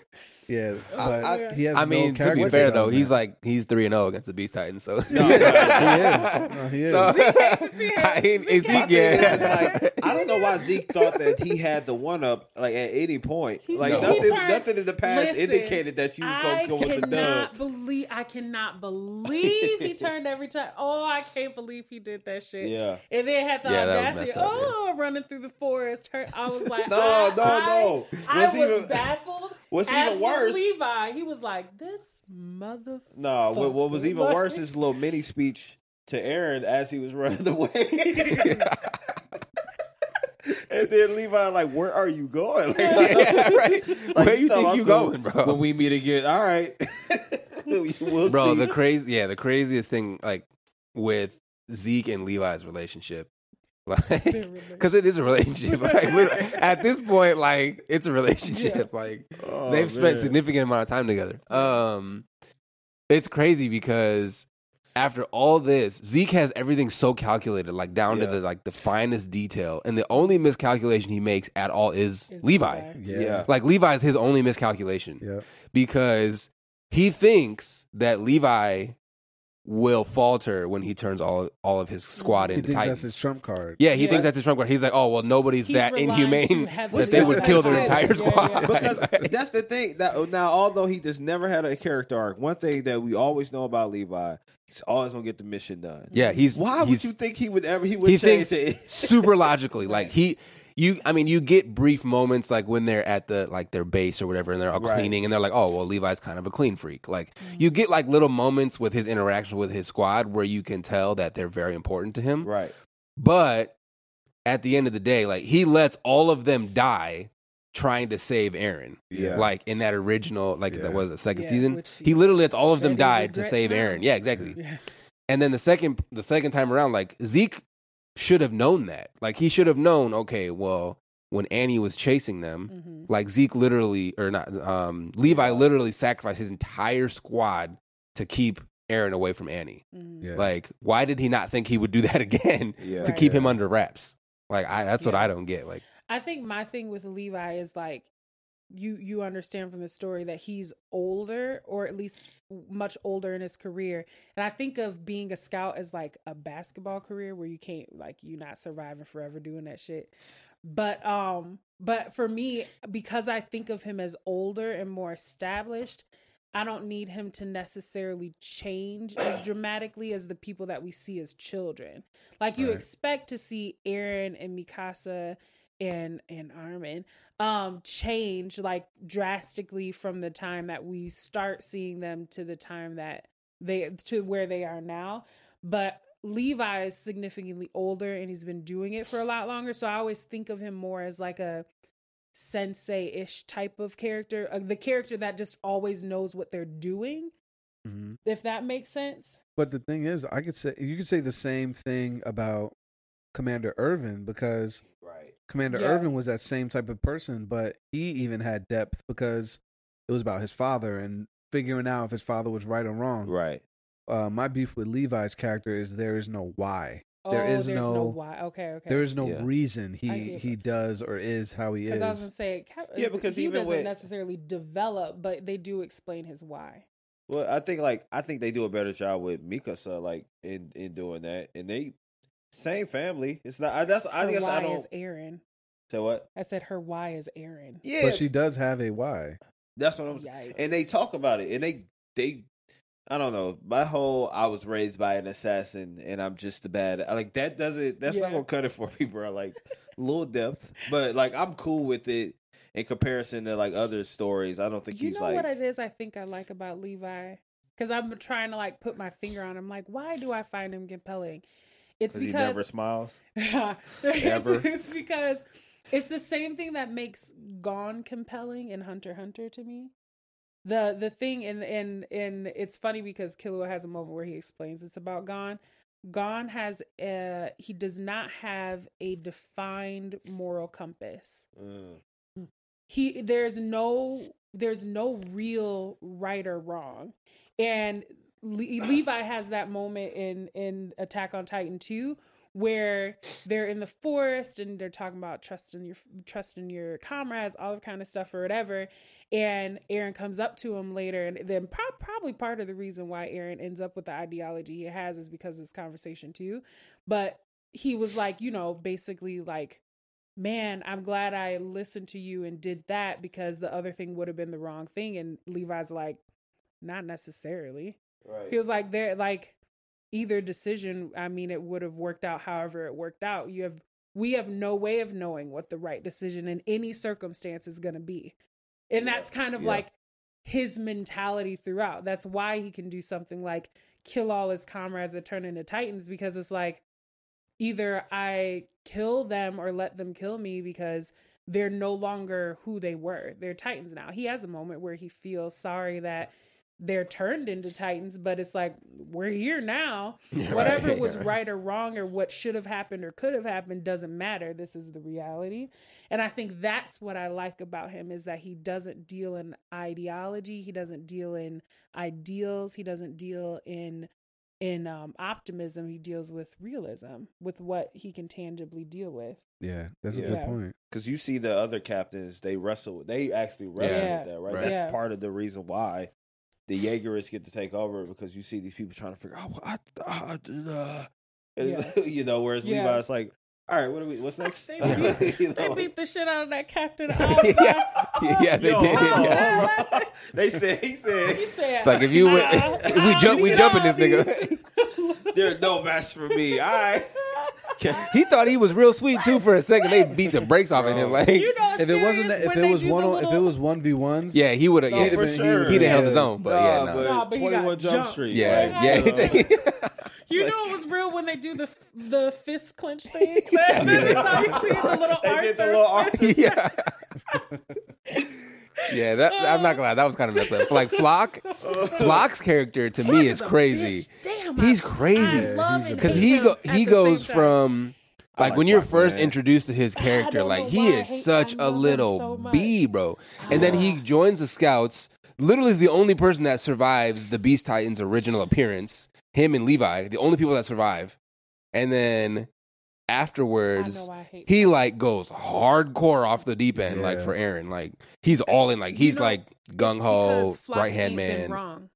Yeah, I- but I- he has. I no mean, to character be fair though, development. he's like he's three and zero against the Beast Titans. So No, he is. He is. No, he is. So, Zeke hates to see it. I Zeke is hates he My to see thing it. is, like, I don't know why Zeke thought that he had the one up like at any point. He- Like he nothing, turned- nothing in the past Listen, indicated that you was gonna go with the cannot dub. believe I cannot believe he turned every time. Oh, I can't believe he did that shit. Yeah. And then had the Yeah, audacity. messed up, yeah. oh, running through the forest. Her, I was like, No, I, no, I, no. I What's was even- baffled. what's as even worse- Was Levi, he was like, "This motherfucker." No, what, what was even worse is his little mini speech to Eren as he was running away. and then Levi like, "Where are you going? Like, Yeah, right. Where you think you so going, bro? When we meet again, all right, we'll bro, see. the crazy, yeah, the craziest thing like with Zeke and Levi's relationship, like, because it is a relationship. Like, at this point, like, it's a relationship. Like, Oh, they've spent man. significant amount of time together. Um, it's crazy because after all this, Zeke has everything so calculated, like down Yeah. to the like the finest detail, and the only miscalculation he makes at all is, Is Levi. yeah, Yeah. Like Levi is his only miscalculation yeah. because he thinks that Levi will falter when he turns all all of his squad He into thinks Titans. that's his trump card. yeah, he Yeah. thinks that's his trump card. He's like, oh well, nobody's He's that inhumane that they would kill their entire Yeah, squad. yeah. because that's the thing that now although he just never had a character arc one thing that we always know about levi he's always gonna get the mission done yeah, he's why would you think he would ever he would he change thinks it super logically. Like he, you, I mean, you get brief moments like when they're at the like their base or whatever, and they're all Right. cleaning, and they're like, oh well, Levi's kind of a clean freak. Like mm. you get like little moments with his interaction with his squad where you can tell that they're very important to him. right But at the end of the day, like he lets all of them die trying to save Eren. Yeah. Like in that original, like Yeah. that was the second Yeah, season. which He literally lets all of them die to save now. Eren. Yeah, exactly. Yeah. And then the second the second time around, like Zeke should have known that. Like he should have known, okay, well, when Annie was chasing them, Mhm. like Zeke literally or not um Levi literally sacrificed his entire squad to keep Eren away from Annie. Mhm. Yeah. Like, why did he not think he would do that again yeah to Right. keep him under wraps? Like I that's what I don't get. Like I think my thing with Levi is like you you understand from the story that he's older or at least much older in his career. And I think of being a scout as like a basketball career where you can't like you're not surviving forever doing that shit. But um but for me because I think of him as older and more established, I don't need him to necessarily change as dramatically as the people that we see as children. Like you Right. expect to see Eren and Mikasa and and Armin um change like drastically from the time that we start seeing them to the time that they to where they are now. But Levi is significantly older and he's been doing it for a lot longer. So I always think of him more as like a sensei ish type of character, uh, the character that just always knows what they're doing, Mhm. if that makes sense. But the thing is, I could say you could say the same thing about Commander Erwin because Commander Yeah. Erwin was that same type of person, but he even had depth because it was about his father and figuring out if his father was right or wrong. right Uh, my beef with Levi's character is there is no why. Oh, there's no, no- why. Okay, okay. There is no Yeah. reason he he it. does or is how he is. because. I was gonna say, Cap- Yeah, because he even doesn't with- necessarily develop, but they do explain his why. well i think like i think they do a better job with mikasa like in in doing that and they same family it's not i that's i Her guess i don't is Eren. say what I said her why is Eren. yeah but she does have a why. that's what i'm saying and they talk about it and they they I don't know. My whole I was raised by an assassin and I'm just a bad like that doesn't that's not gonna cut it for me, bro. Like little depth. But like I'm cool with it in comparison to like other stories. I don't think you he's know like what it is I think I like about Levi? Because I'm trying to like put my finger on him. Like, why do I find him compelling? It's 'cause he never smiles. Ever. Ever. It's, because it's the same thing that makes Gon compelling in Hunter Hunter to me. The the thing and and and it's funny because Killua has a moment where he explains it's about Gon. Gon has a he does not have a defined moral compass. Mm. He there's no there's no real right or wrong. And Le- Levi has that moment in in Attack on Titan 2 where they're in the forest and they're talking about trusting your trusting your comrades, all that kind of stuff or whatever. And Eren comes up to him later, and then pro- probably part of the reason why Eren ends up with the ideology he has is because of this conversation too. But he was like, you know, basically like, man, I'm glad I listened to you and did that because the other thing would have been the wrong thing. And Levi's like, not necessarily. Right. He was like, there, like either decision. I mean, it would have worked out however it worked out. You have, we have no way of knowing what the right decision in any circumstance is going to be, and Yeah, that's kind of yeah. like his mentality throughout. That's why he can do something like kill all his comrades that turn into titans because it's like either I kill them or let them kill me because they're no longer who they were. They're titans now. He has a moment where he feels sorry that they're turned into titans, but it's like we're here now. Whatever Right. was right or wrong or what should have happened or could have happened doesn't matter. This is the reality. And I think that's what I like about him is that he doesn't deal in ideology, he doesn't deal in ideals, he doesn't deal in in um, optimism. He deals with realism, with what he can tangibly deal with. Yeah, that's a good point. Because you see the other captains, they wrestle. They actually wrestle Yeah. with that, right? Right. That's Yeah. part of the reason why the Jaegerists get to take over because you see these people trying to figure out what, uh, uh, Yeah. you know, whereas Yeah. Levi's like, all right, what do we? What's next? They beat, You they beat the shit out of that Captain yeah, yeah, they Yo, did. Yeah. They said he said He said, It's like if you went, "Nah, if we jump, we nah, jumping this nigga. there's no match for me. All right. He thought he was real sweet too for a second. They beat the brakes off of him. Like, You know, If it wasn't that, if it was one, the on, if it was one v ones, yeah, he would have. No, yeah, for been- sure. he'd have held yeah. his own. But yeah, no. but Nah, but he got 21 Jump jumped. Street. yeah, Yeah. yeah. You know it was real when they do the the fist clench thing. Every time you see the little They Arthur. did the little Arthur. yeah. Yeah, that I'm not gonna lie, that was kind of messed up. Like Floch, Floch's character to me is a crazy. Damn, He's crazy. I love he's a and Because he go, he goes from like like when you're Floch, first man. introduced to his character, like he is hate- such a little so much. bee, bro. And then he joins the Scouts. Literally, is the only person that survives the Beast Titans' original appearance. Him and Levi, the only people that survive. And then I afterwards, know I hate he like goes hardcore off the deep end, like for Eren. Like he's all in. Like You he's know, like gung ho, right hand ain't been man. Wrong.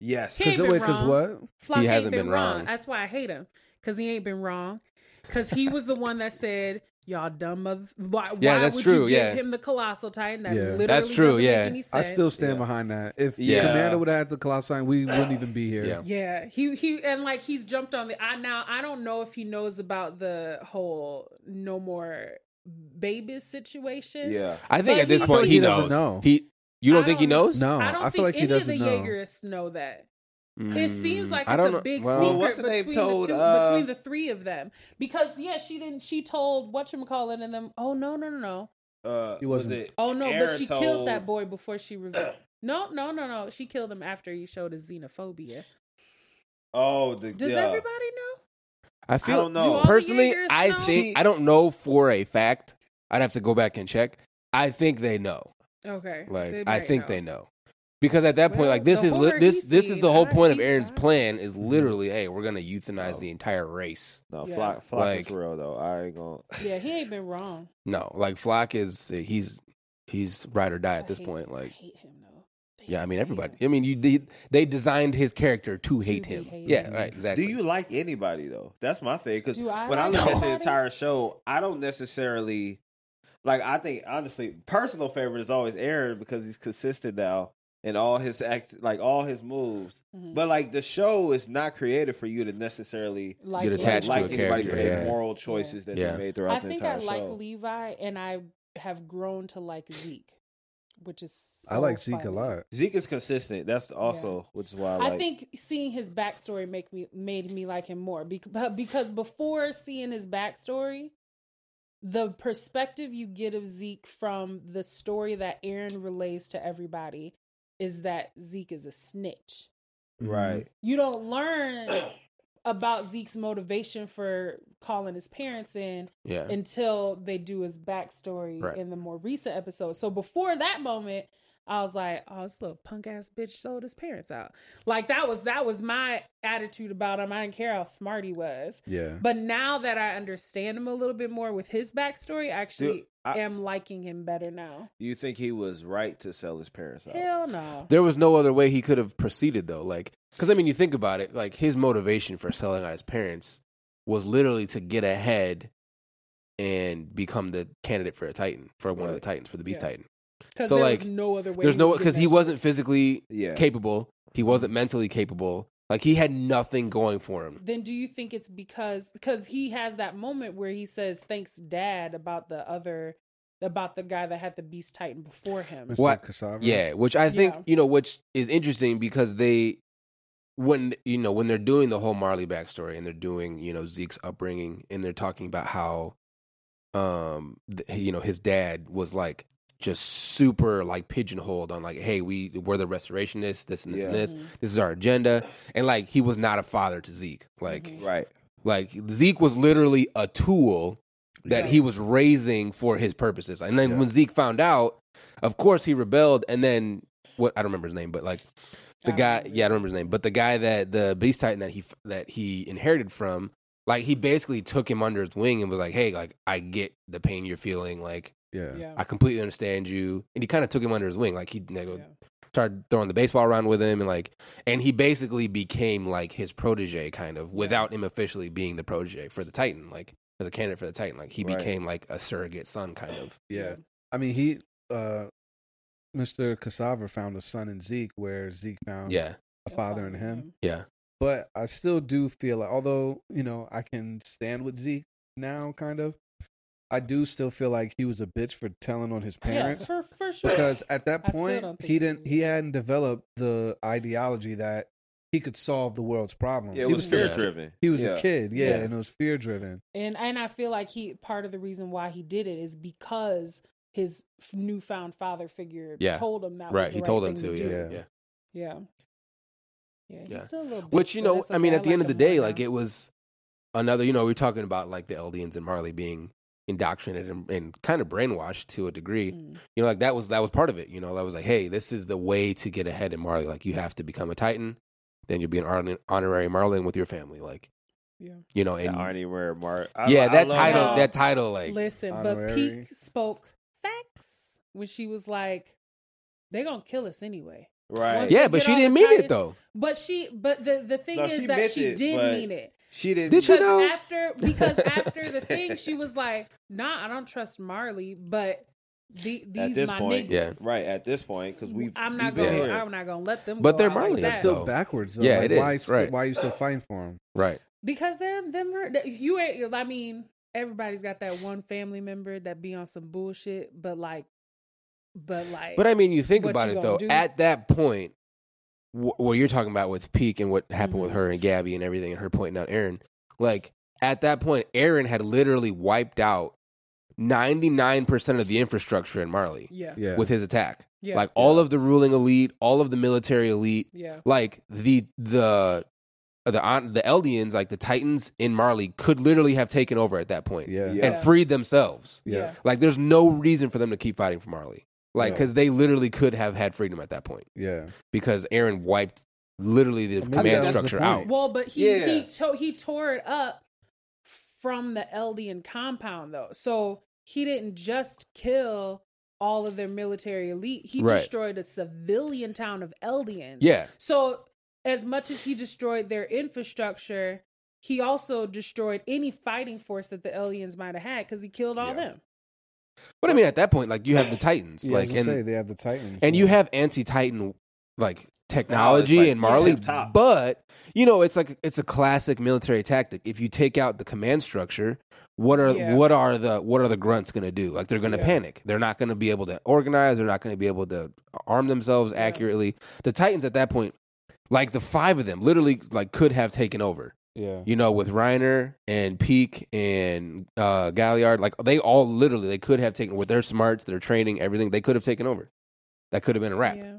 Yes. Because been wait, because wrong. what? Floch He hasn't been, been wrong. wrong. That's why I hate him because he ain't been wrong. Because he was the one that said, "Y'all dumb mother." Why, Yeah, why that's would true, you give yeah. him the colossal titan? That Yeah. literally That's true, doesn't yeah. Make any I sense. still stand Yeah. behind that. If Yeah. Commander would have had the Colossus sign, we wouldn't even be here. Yeah. Yeah, he he and like he's jumped on the. I now I don't know if he knows about the whole no more babies situation. Yeah. I think But at this he- I point feel like he, he doesn't knows. know. He, you don't I think he don't- knows? No, I don't I feel think like he any of doesn't the know. Jaegerists know that. It seems like I it's a know. big Well, secret what's the name between told, the two, uh, between the three of them. Because yeah, she didn't. She told what you call it, and them. Oh no, no, no, no. Uh, He was wasn't- it? Oh no, Eren but she told- killed that boy before she revealed. no, no, no, no. She killed him after he showed his xenophobia. Oh, the Does yeah. everybody know? I feel don't know. Do personally. I know? think I don't know for a fact. I'd have to go back and check. I think they know. Okay, Like I think know. they know. Because at that point, Well, like this is li- horror this he this is the whole point of Eren's that. plan is mm-hmm. literally, hey, we're gonna euthanize Oh. the entire race. No, Yeah. Floch, Floch Like- is real though. I ain't gonna. Yeah, he ain't been wrong. No, like Floch is he's he's ride or die at I this point. I Like hate him though. They yeah, I mean everybody. him. I mean you they, they designed his character to hate him. hated. Yeah, right, exactly. Do you like anybody though? That's my thing. Because Do I when I like look at the entire show, I don't necessarily like. I think honestly, personal favorite is always Eren because he's consistent now in all his act, like all his moves. Mhm. But like the show is not created for you to necessarily Like Get him. attached to like a anybody for character, their yeah. moral choices that Yeah. they made throughout I the think entire I like show. Levi, and I have grown to like Zeke, which is I so like Zeke a lot. Zeke is consistent. That's also which is why I like. I think seeing his backstory make me made me like him more because because before seeing his backstory, the perspective you get of Zeke from the story that Eren relays to everybody is that Zeke is a snitch. Mm-hmm. right. You don't learn about Zeke's motivation for calling his parents in yeah. until they do his backstory Right. in the more recent episodes. So before that moment, I was like, "Oh, this little punk ass bitch sold his parents out." Like that was that was my attitude about him. I didn't care how smart he was. Yeah. But now that I understand him a little bit more with his backstory, I actually Dude, I- am liking him better now. You think he was right to sell his parents out? Hell no. There was no other way he could have proceeded though. Like, because I mean, you think about it. Like his motivation for selling out his parents was literally to get ahead and become the candidate for a Titan, for one of the Titans, for the Beast Yeah. Titan. Because So, there like, was no other way. There's no was because he wasn't physically Yeah. capable. He wasn't mentally capable. Like he had nothing going for him. Then do you think it's because because he has that moment where he says thanks dad about the other about the guy that had the beast titan before him. What- Ksaver. Yeah, which I think Yeah. you know, which is interesting because they, when you know, when they're doing the whole Marley backstory and they're doing you know Zeke's upbringing and they're talking about how, um, th- you know, his dad was like just super like pigeonholed on like, hey, we we're the restorationists, this and this and Yeah. this, Mhm. this is our agenda, and like he was not a father to Zeke, like. Mhm. Right. Like Zeke was literally a tool that Right. he was raising for his purposes. And then Yeah. when Zeke found out, of course he rebelled. And then what I don't remember his name, but like the I guy, remember yeah, I don't remember his name, but the guy that the Beast Titan that he that he inherited from, like he basically took him under his wing and was like, "Hey, like I get the pain you're feeling. Like Yeah. Yeah. I completely understand you." And he kind of took him under his wing. Like he, like, yeah. started throwing the baseball around with him, and like, and he basically became like his protege, kind of, without him officially being the protege for the Titan, like as a candidate for the Titan. Like he Right. became like a surrogate son, kind of. Yeah. I mean, he, uh, Mr. Ksaver found a son in Zeke where Zeke found Yeah, a father in him. yeah, But I still do feel like, although, you know, I can stand with Zeke now, kind of, I do still feel like he was a bitch for telling on his parents. Yeah, for, for sure. because at that point he he didn't he hadn't developed the ideology that he could solve the world's problems. Yeah, it he was fear driven. He was yeah. a kid, yeah, Yeah. and it was fear driven. and and I feel like he part of the reason why he did it is because his f- newfound father figure Yeah. told him that was right. the He right told him thing to. Yeah, Yeah. yeah. yeah, yeah. He's Yeah. still a little Which you know, that's I mean, okay. at the end of the him more day, like it was another. You know, we are talking about like the Eldians and Marley being indoctrinated and, and kind of brainwashed to a degree. Mm. You know, like that was that was part of it. You know, that was like, hey, this is the way to get ahead in Marley. Like you have to become a Titan, then you'll be an hon- honorary Marlin with your family. Like Yeah. you know, The and Arnie Rare yeah, I that love title, how- that title, like Listen, honorary. but Pieck spoke facts when she was like, "They're gonna kill us anyway." right. Once yeah, but she didn't the mean it though. But she, but the the thing No, is she that she it, did but- mean it. She didn't. Did she Because know? after because after the thing, she was like, "Nah, I don't trust Marley, but the, At these this my point, niggas. Yeah. right at this point because we. I'm not we've gonna. I'm not gonna let them. But go they're out like Marley, that. That's still though. backwards. Though. Yeah, like, it why is, right. Why you still fighting for him? Right. because them them you ain't. I mean, everybody's got that one family member that be on some bullshit, but like, but like, But I mean, you think about you it though. do? At that point, wh- what you're talking about with Pieck and what happened with Mhm. her and Gabi and everything, and her pointing out Eren, like at that point, Eren had literally wiped out 99% of the infrastructure in Marley yeah, Yeah, with his attack. yeah, Like all of the ruling elite, all of the military elite, yeah, like the the the on the Eldians, like the Titans in Marley, could literally have taken over at that point yeah, Yeah. and freed themselves. yeah, yeah. Like, there's no reason for them to keep fighting for Marley. Like, No. because they literally could have had freedom at that point yeah. because Eren wiped literally the Maybe command that's the structure point. out. Well, but he Yeah. he to, he tore it up from the Eldian compound though. So he didn't just kill all of their military elite. He Right. destroyed a civilian town of Eldians. Yeah, So as much as he destroyed their infrastructure, he also destroyed any fighting force that the Eldians might have had because he killed all Yeah. them. But I mean, at that point, like you have the Titans, Yeah, I was like gonna and say they have the Titans, and so- you have anti-Titan like technology like and Marley, tip top. but you know it's like it's a classic military tactic. If you take out the command structure, what are Yeah. what are the what are the grunts going to do? Like they're going to Yeah. panic. They're not going to be able to organize. They're not going to be able to arm themselves Yeah. accurately. The Titans at that point, like the five of them, literally like could have taken over. Yeah, You know, with Reiner and Pieck and uh, Galliard, like they all literally they could have taken with their smarts, their training, everything. They could have taken over. That could have been a wrap Yeah.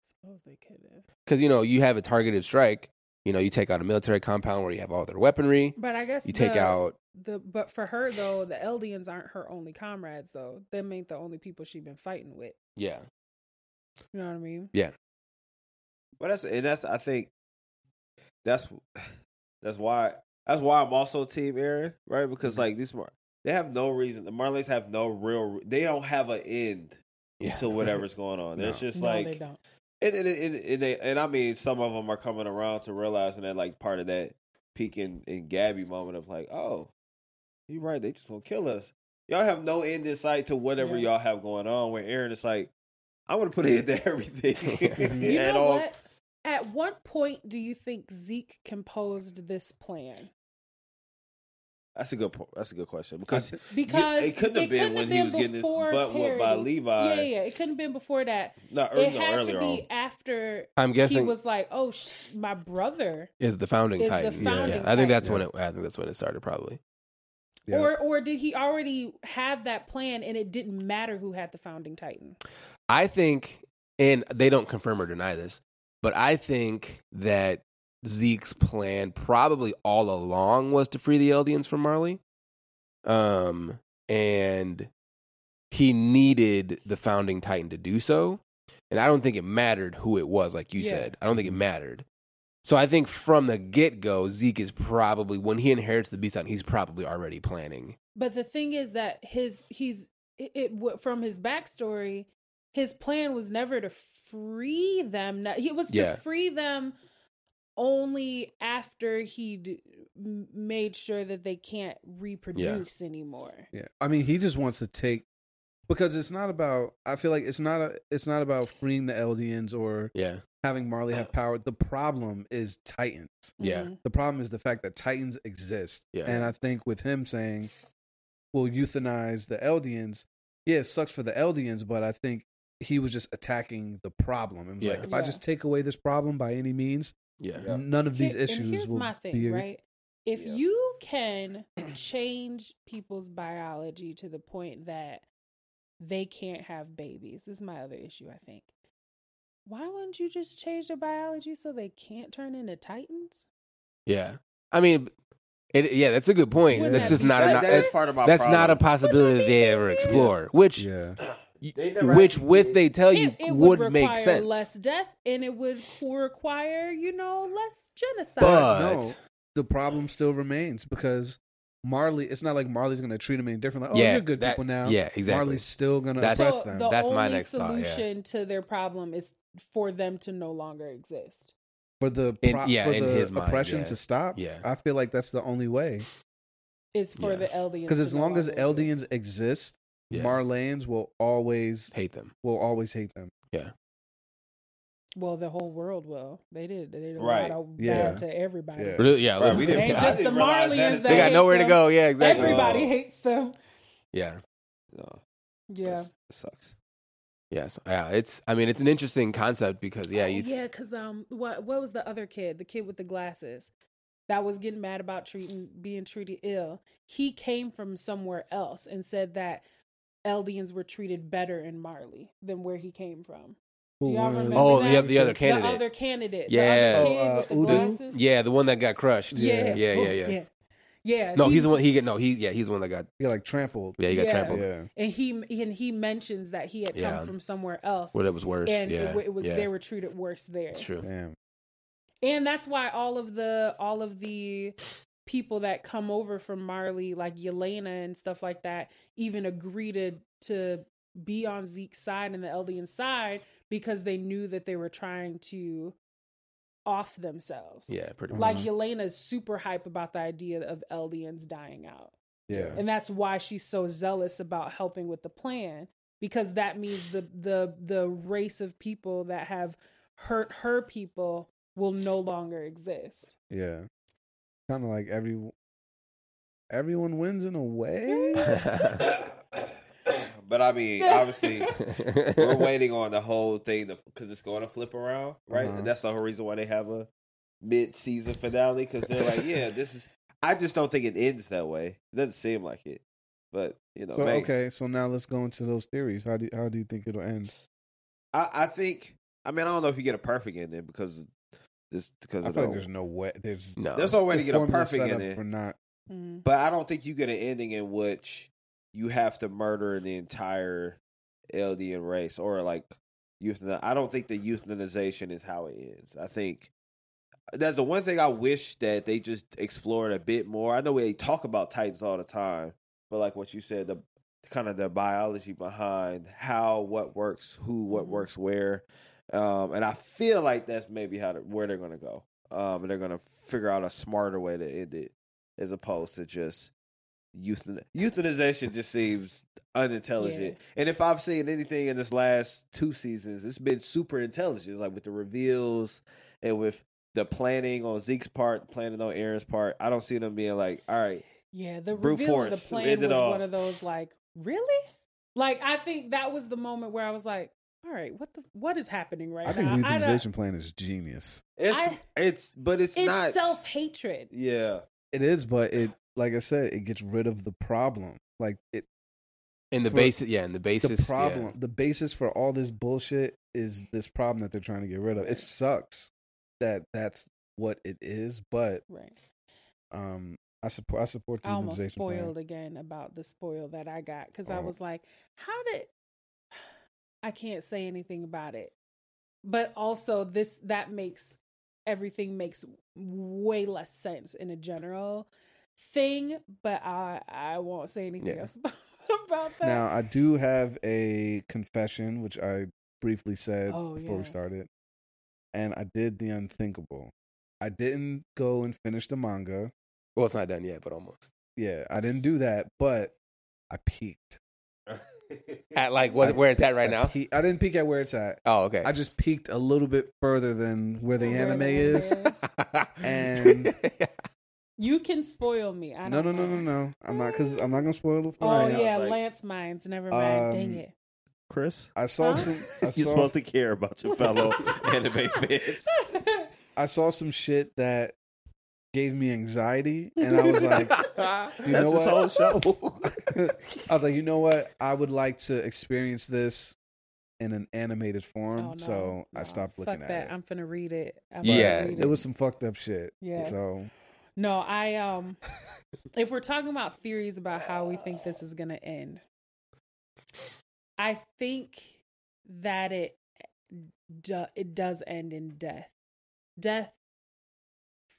Suppose they could have. because you know you have a targeted strike. You know, you take out a military compound where you have all their weaponry. But I guess You take out the but for her though, the Eldians aren't her only comrades though. Them ain't the only people she's been fighting with. yeah, You know what I mean? Yeah. But that's and that's I think that's that's why that's why I'm also team Eren, right? Because Mm-hmm. like these Mar- they have no reason. The Marlies have no real. They don't have an end yeah. to whatever's going on. No. It's just no, like they don't. And, and, and, and, they, and I mean, some of them are coming around to realizing that, like, part of that Pieck and, and Gabi moment of, like, oh, you're right, they just gonna kill us. Y'all have no end in sight to whatever Yeah. y'all have going on. Where Eren is like, I want to put it into everything. You and know all- what? At what point do you think Zeke composed this plan? That's a good point. That's a good question because Because it couldn't have been when he was getting his before butt whooped by Levi. Yeah, yeah, it couldn't have been before that. Not it early, no, had earlier to on. be after I'm guessing he was like, "Oh, sh- my brother," is the founding is the titan. founding yeah, I think that's titan. when it. I think that's when it started. Probably. Yeah. or or did he already have that plan and it didn't matter who had the founding titan? I think, and they don't confirm or deny this, but I think that Zeke's plan probably all along was to free the Eldians from Marley. Um, and he needed the founding titan to do so. And I don't think it mattered who it was, like you Yeah. said. I don't think it mattered. So I think from the get go, Zeke is probably when he inherits the beast titan, he's probably already planning. But the thing is that his he's it, it from his backstory, his plan was never to free them. No- It was Yeah. to free them only after he d- m- made sure that they can't reproduce anymore. Yeah, I mean, he just wants to take because it's not about. I feel like it's not a. It's not about freeing the Eldians or Yeah. having Marley have power. The problem is Titans. Yeah. Mhm. The problem is the fact that Titans exist. Yeah. And I think with him saying, "We'll euthanize the Eldians," yeah, it sucks for the Eldians, but I think he was just attacking the problem and was Yeah. like, if I just take away this problem by any means, Yeah. Yeah. none of these Here- issues and here's will my thing, be. right? If Yeah. you can change people's biology to the point that they can't have babies, this is my other issue, I think. Why wouldn't you just change their biology so they can't turn into titans? Yeah. I mean, it, yeah, that's a good point. Wouldn't that's that just not, a, That- that's, that's part of my that's not a possibility that they ever easier? explore. Which, Yeah. They never which with they tell you It, it would, would make sense. less death and it would require, you know, less genocide. But- no, the problem still remains because Marley. It's not like Marley's going to treat them any different. Like, oh, Yeah, you're good that- people now. yeah, exactly. Marley's still going to That's- oppress so them. the That's only my next thought, yeah. solution to their problem is for them to no longer exist. for the In- yeah, for the his mind, oppression yeah. to stop. Yeah. I feel like that's the only way. Is for Yeah. the Eldians Because as long as longer Eldians exist. Exist, Yeah. Marleyans will always hate them. will always hate them. Yeah. Well, the whole world will. They did. They did a Right. lot of Yeah. bad to everybody. Yeah. Really? Yeah. Right, we didn't- ain't just the didn't that Marleyans is- that they got hate nowhere to go. Yeah, exactly. Everybody Oh. hates them. Yeah. No, Yeah. that's- it sucks. Yes. Yeah. It's. I mean, it's an interesting concept because yeah, Oh, you. yeah, because um, what what was the other kid? The kid with the glasses that was getting mad about treating being treated ill. He came from somewhere else and said that Eldians were treated better in Marley than where he came from. Do y'all remember Oh, that? the, the other The candidate. other candidate. Yeah. The other Oh, uh, with the glasses. yeah, the one that got crushed. Yeah. Yeah. Oh, Yeah. Yeah. yeah. Yeah. No, he- he's the one. He get no. He yeah. He's the one that got. He got like trampled. Yeah, he got Yeah. trampled. Yeah. and he and he mentions that he had Yeah. come from somewhere else, Well, it was worse. and yeah. it, it was yeah. they were treated worse there. It's true. Damn. and that's why all of the all of the people that come over from Marley, like Yelena and stuff like that, even agree to to be on Zeke's side and the Eldian side because they knew that they were trying to off themselves. Yeah. Pretty much. Like. Yelena's super hype about the idea of Eldians dying out. Yeah. And that's why she's so zealous about helping with the plan because that means the the the race of people that have hurt her people will no longer exist. Yeah. Kind of like every everyone wins in a way. but I mean, obviously, we're waiting on the whole thing because it's going to flip around, right? Uh-huh. And that's the whole reason why they have a mid-season finale because they're like, yeah, this is. I just don't think it ends that way. It doesn't seem like it, but you know, So maybe. okay, so now let's go into those theories. How do you, how do you think it'll end? I, I think. I mean, I don't know if you get a perfect ending because this because I of feel the, like there's no way. There's no. there's no way the to get a perfect set ending. for not. Mhm. But I don't think you get an ending in which you have to murder the entire Eldian race or like euthanize. I don't think the euthanization is how it ends. I think that's the one thing I wish that they just explored a bit more. I know they talk about Titans all the time, but like what you said, the kind of the biology behind how what works, who, what Mhm. works where, um, and I feel like that's maybe how to, where they're going to go. Um, and they're going to figure out a smarter way to end it as opposed to just euthan- euthanization just seems unintelligent. And if I've seen anything in this last two seasons, it's been super intelligent, like with the reveals and with the planning on Zeke's part, planning on Eren's part. I don't see them being like, all right, Yeah, the Brute reveal of the plan was all. one of those like, really? Like I think that was the moment where I was like, all right, what the what is happening right now? I think now? the don't- euthanization plan is genius. it's I- it's but it's, it's not self hatred. Yeah, It is, but it like I said, it gets rid of the problem. Like it, in the for- basis. Yeah. In the the basis. yeah. problem, the basis for all this bullshit is this problem that they're trying to get rid of. It sucks that that's what it is, but Right. um, I support I support the I almost euthanization plan. spoiled again about the spoil that I got because I Oh. was like, how did I can't say anything about it. But also this that makes everything makes way less sense in a general thing, but I I won't say anything Yeah. else about about that. Now I do have a confession, which I briefly said Oh, before we started, and I did the unthinkable. I didn't go and finish the manga. Well, it's not done yet, but almost. Yeah, I didn't do that, but I peeked. At like what, I- where it's at right I now. pe- I didn't peek at where it's at. Oh, okay. I just peeked a little bit further than where the Where anime anime is. is. And- You can spoil me. I No, don't no, no, know. no, no. I'm not because I'm not gonna spoil it for Oh Lance. yeah, Like- Lance Mines. Never mind. Dang Um, it. Chris, I saw Huh? some. I you're supposed to care about your fellow anime fans. I saw some shit that gave me anxiety, and I was like, you That's know this what? whole show. I was like, you know what? I would like to experience this in an animated form. Oh, no, so I no. stopped Fuck looking at that. it. I'm finna read it. I'm Yeah, finna read It was some fucked up shit. Yeah. So No, I um if we're talking about theories about how we think this is going to end. I think that it do, it does end in death. Death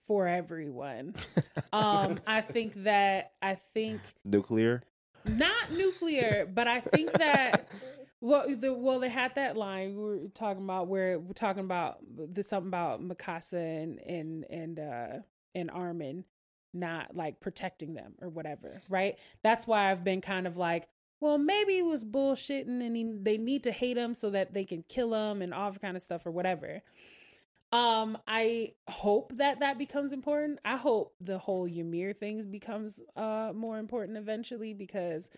for everyone. Um I think that I think Nuclear. Not nuclear, but I think that well, the well they had that line we were talking about where we're talking about there's something about Mikasa and and and uh and Armin not like protecting them or whatever, right? That's why I've been kind of like, well, maybe it was bullshitting and he, they need to hate him so that they can kill him and all that kind of stuff or whatever. Um, I hope that that becomes important. I hope the whole Ymir things becomes uh more important eventually because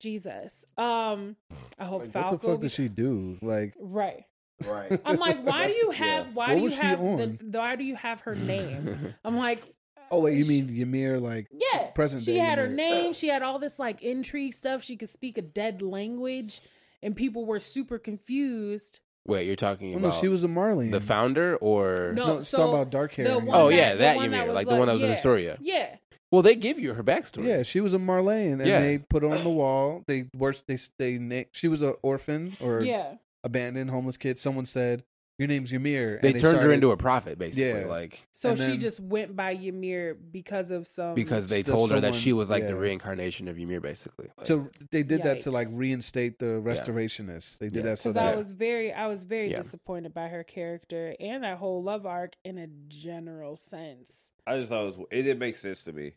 Jesus. Um, I hope like, Falco. what the fuck be- did she do? Like, right. Right. I'm like, why do you have? Yeah. Why What do you have? The, why do you have her name? I'm like, oh wait, you she- mean Ymir? Like, yeah, present She day had her name. She had all this like intrigue stuff. She could speak a dead language, and people were super confused. Wait, you're talking oh about no, she was a Marley. the founder or No, No, it's so about dark hair. the and- one Oh, yeah, the that one mean, was like the one that was in yeah, Historia. Yeah, Well, they give you her backstory. Yeah, she was a Marleyan, and Yeah. they put her on the wall. They worst. They they na- she was an orphan or yeah. abandoned homeless kid. Someone said your name's Ymir. They and turned her into a prophet, basically, Yeah. like So And she then- just went by Ymir because of some because they Still told her that she was like the reincarnation of Ymir, basically. Like, to they did that to like reinstate the restorationists. They did Yeah. that so because I was very I was very Yeah. disappointed by her character and that whole love arc in a general sense. I just thought it was. It didn't make sense to me.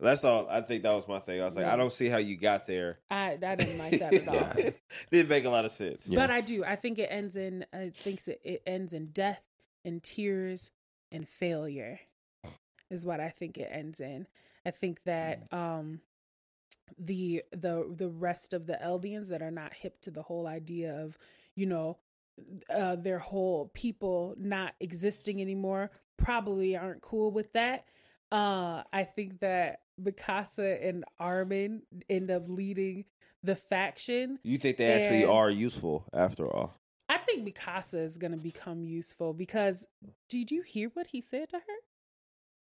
That's all. I think that was my thing. I was like, Yeah. I don't see how you got there. I I didn't like that at all. Yeah. didn't make a lot of sense. Yeah. But I do. I think it ends in. I think it, it ends in death and tears and failure, is what I think it ends in. I think that um, the the the rest of the Eldians that are not hip to the whole idea of you know uh, their whole people not existing anymore probably aren't cool with that. Uh, I think that Mikasa and Armin end up leading the faction You think they actually And- are useful after all? I think Mikasa is going to become useful because did you hear what he said to her?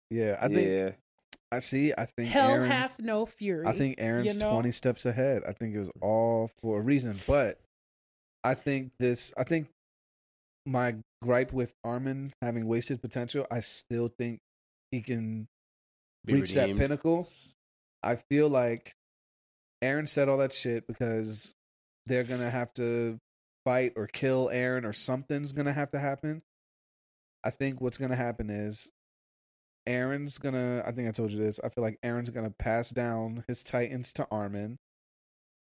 yeah. I think yeah. I see. I think Hell Eren's- hath no fury. I think Eren's you know? twenty steps ahead. I think it was all for a reason, but I think this. I think my gripe with Armin having wasted potential. I still think he can Reach that pinnacle. I feel like Eren said all that shit because they're gonna have to fight or kill Eren or something's gonna have to happen. I think what's gonna happen is Eren's gonna I think I told you this. I feel like Eren's gonna pass down his titans to Armin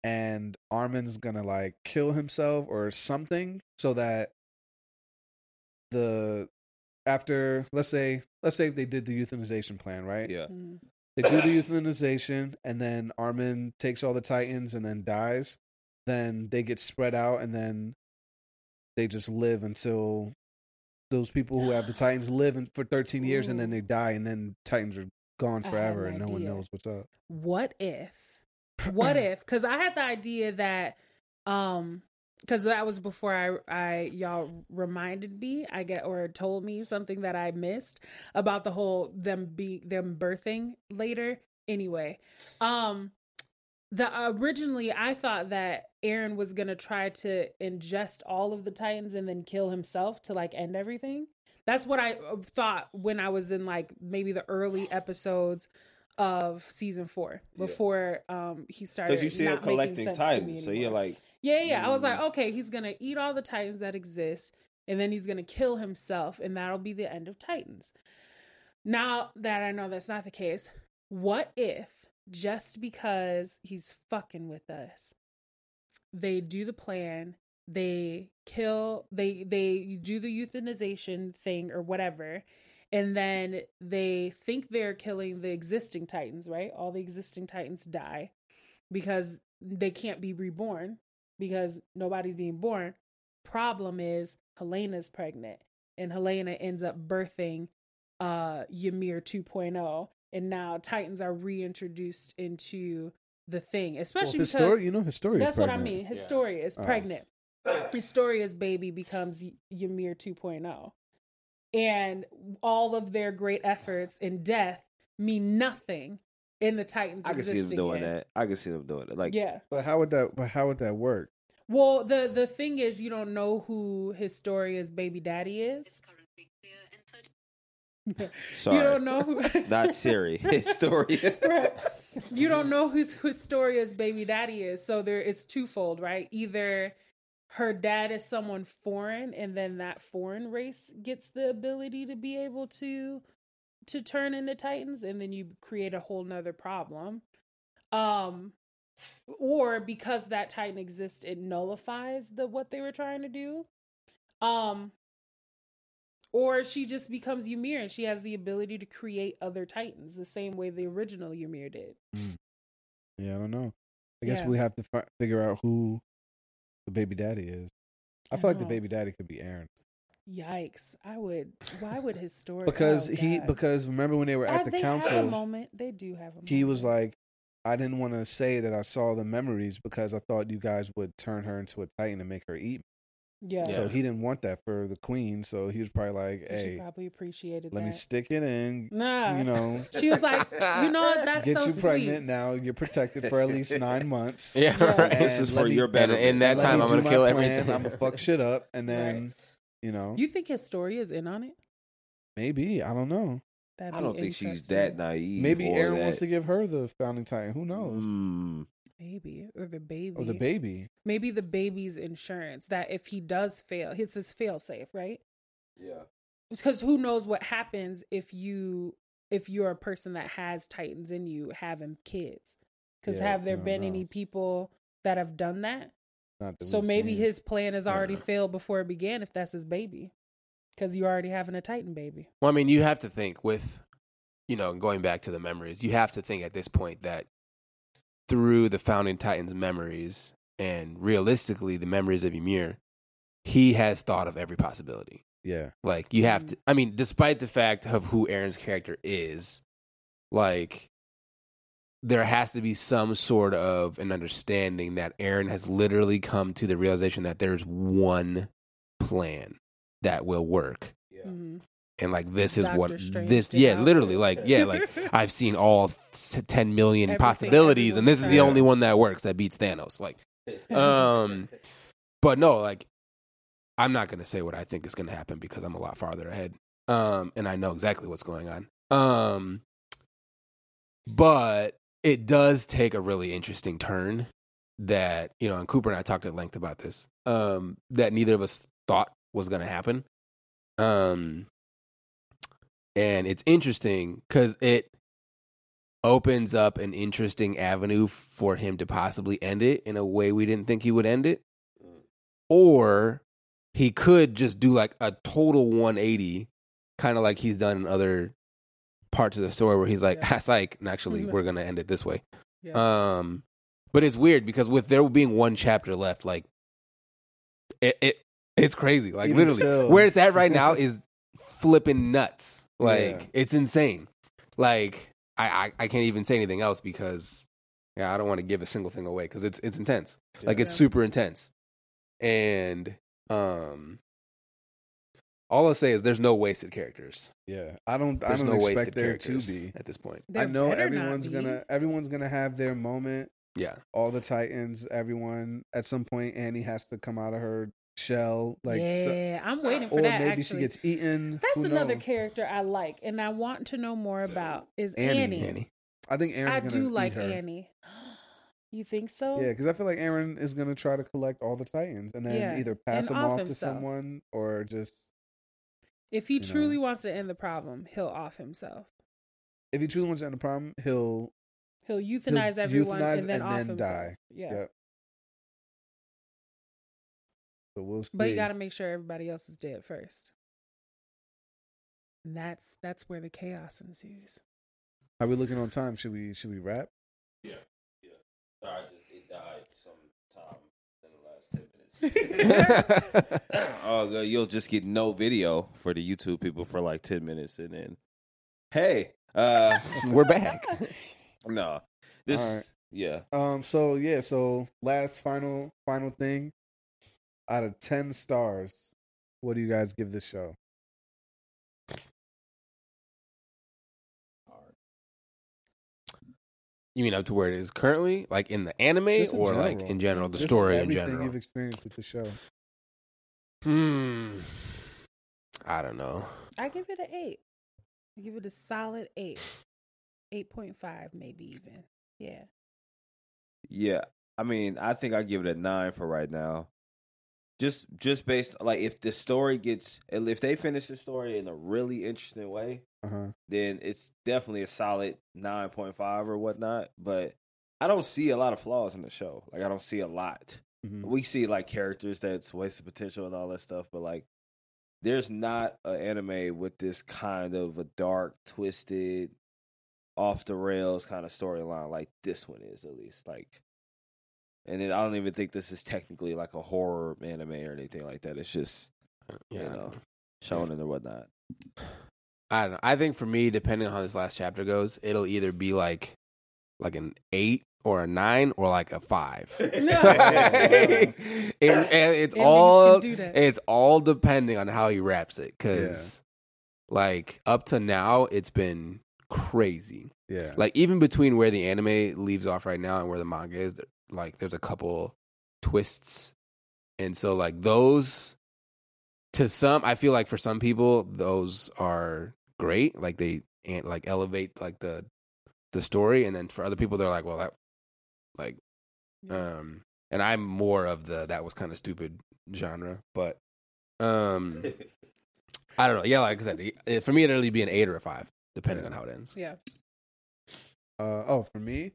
and Armin's gonna like kill himself or something so that the after let's say let's say if they did the euthanization plan, right? Yeah. Mm. They do the euthanization and then Armin takes all the titans and then dies. Then they get spread out and then they just live until those people who have the titans live in, for 13 years and then they die and then titans are gone forever an and no one knows what's up. What if? What if? Because I had the idea that, um, because that was before I, I y'all reminded me, I get or told me something that I missed about the whole them be them birthing later. Anyway, um, the originally I thought that Eren was gonna try to ingest all of the Titans and then kill himself to like end everything. That's what I uh, thought when I was in like maybe the early episodes of season four before um he started Because you see him not making collecting titans, so you're like, Yeah, yeah. I was like, Mm. okay, he's gonna eat all the Titans that exist, and then he's gonna kill himself, and that'll be the end of Titans. Now that I know that's not the case, what if just because he's fucking with us, they do the plan, they kill, they they do the euthanization thing or whatever, and then they think they're killing the existing Titans, right? All the existing Titans die because they can't be reborn because nobody's being born. Problem is Helena's pregnant and Helena ends up birthing uh Ymir 2.0 and now Titans are reintroduced into the thing, especially well, because you know, Historia. that's what I mean. Historia is Oh. pregnant. Historia's baby becomes Y- Ymir 2.0. And all of their great efforts and death mean nothing in the Titans I can see them doing here. that. I can see them doing it. Like, yeah. But how would that? But how would that work? Well, the the thing is, you don't know who Historia's baby daddy is. sorry, You don't know who. not Siri. Historia. Right. You don't know who Historia's baby daddy is. So there it's twofold, right? Either her dad is someone foreign, and then that foreign race gets the ability to be able to to turn into titans, and then you create a whole nother problem. Um, or because that titan exists, it nullifies the what they were trying to do. Um, or she just becomes Ymir and she has the ability to create other titans the same way the original Ymir did. Yeah, I don't know. I guess Yeah. we have to fi- figure out who the baby daddy is. I feel like the baby daddy could be Eren Yikes! I would. Why would Historia? because oh, he God. because remember when they were Uh, at the they have a council, moment. They do have a. he was like, I didn't want to say that I saw the memories because I thought you guys would turn her into a titan and make her eat. yeah. Yeah. So he didn't want that for the queen. So he was probably like, She "Hey, probably appreciated let that. me stick it in." nah, You know, She was like, you know what? That's get so you sweet. pregnant now. You're protected for at least nine months. Yeah, Yeah. right. this is for me- your And better. in that Let time, I'm gonna kill plan. everything. I'm gonna fuck shit up, and then you know, You think Historia's in on it? maybe I don't know. That'd I don't think she's that naive. Maybe Eren that- wants to give her the founding titan. Who knows? Mm, Maybe or the baby. Or the baby. Maybe the baby's insurance. That if he does fail, it's his fail safe, right? yeah. because who knows what happens if you if you're a person that has titans in you having kids because Yeah, have there been know. any people that have done that so maybe seen. his plan has already Yeah. failed before it began if that's his baby because you're already having a titan baby Well, I mean, you have to think with, you know, going back to the memories, you have to think at this point that through the founding Titans memories and realistically the memories of Ymir, he has thought of every possibility. Yeah. Like you have Mm. to. I mean, despite the fact of who Eren's character is, like there has to be some sort of an understanding that Eren has literally come to the realization that there's one plan that will work, Yeah. Mhm. and like this is what Strange this. Yeah, not literally, work. like yeah, like I've seen all s- ten million Everything possibilities, and this is the everyone's only one that works that beats Thanos. Like, um, but no, like I'm not gonna say what I think is gonna happen because I'm a lot farther ahead. Um, and I know exactly what's going on. Um, but it does take a really interesting turn that you know, and Cooper and I talked at length about this. Um, that neither of us thought was gonna happen. Um, and it's interesting because it opens up an interesting avenue for him to possibly end it in a way we didn't think he would end it or he could just do like a total 180 kind of like he's done in other parts of the story where he's like Yeah. that's like and actually Mhm. we're gonna end it this way yeah. um but it's weird because with there being one chapter left like it, it it's crazy like Even literally still. where it's at right now is flipping nuts like Yeah. it's insane like I, I i can't even say anything else because yeah i don't want to give a single thing away because it's it's intense like it's super intense and um all i'll say is there's no wasted characters Yeah. I don't I there's don't no expect wasted there to characters be. at this point I know everyone's gonna everyone's gonna have their moment. yeah All the Titans, everyone at some point Annie has to come out of her shell. Like so- yeah i'm waiting for or that maybe actually. she gets eaten. that's Who another knows? character i like and i want to know more about is Annie. annie, Annie. I think Eren's I do like. Annie. You think so? Yeah, because I feel like Eren is gonna try to collect all the Titans and then Yeah, either pass and them off off to himself. someone or just If he You know. truly wants to end the problem, he'll off himself. if he truly wants to end the problem, he'll He'll euthanize everyone euthanize and then and off then himself. die. Yeah. Yep. So we'll see. But you got to make sure everybody else is dead first. And that's that's where the chaos ensues. How we looking on time? Should we should we wrap? Yeah, yeah. Sorry, just it died sometime in the last ten minutes. Oh, good. you'll just get no video for the YouTube people for like ten minutes, and then hey, uh, We're back. no, this, All right. yeah, Um. So yeah. So last final final thing. Out of ten stars, what do you guys give this show? You mean up to where it is currently, like in the anime, in or like in general, the Just story in everything general? you've experienced with the show. Hmm. I don't know. I give it an eight. I give it a solid eight. Eight point five, maybe even. Yeah. yeah. I mean, I think I give it a nine for right now. Just, just based like if the story gets, if they finish the story in a really interesting way, Uh huh. then it's definitely a solid 9.5 or whatnot. But I don't see a lot of flaws in the show. Like, I don't see a lot. Mm-hmm. We see, like, characters that's wasted potential and all that stuff. But, like, there's not an anime with this kind of a dark, twisted, off the rails kind of storyline like this one is, at least. Like, and then I don't even think this is technically like a horror anime or anything like that. It's just, Yeah. you know, shonen or whatnot. I don't know. I think for me, depending on how this last chapter goes, it'll either be like like an eight or a nine or like a five. and, and it's At least all can do that. it's all depending on how he wraps it. Cause like up to now, it's been crazy. Yeah. Like even between where the anime leaves off right now and where the manga is, like there's a couple twists, and so like those to some, I feel like for some people those are great. Like they and like elevate like the the story, and then for other people they're like, well that like um, and I'm more of the that was kind of stupid genre, but um, I don't know. Yeah, like I said, for me it'd really be an eight or a five, depending Yeah. on how it ends. Yeah. Uh, oh, for me,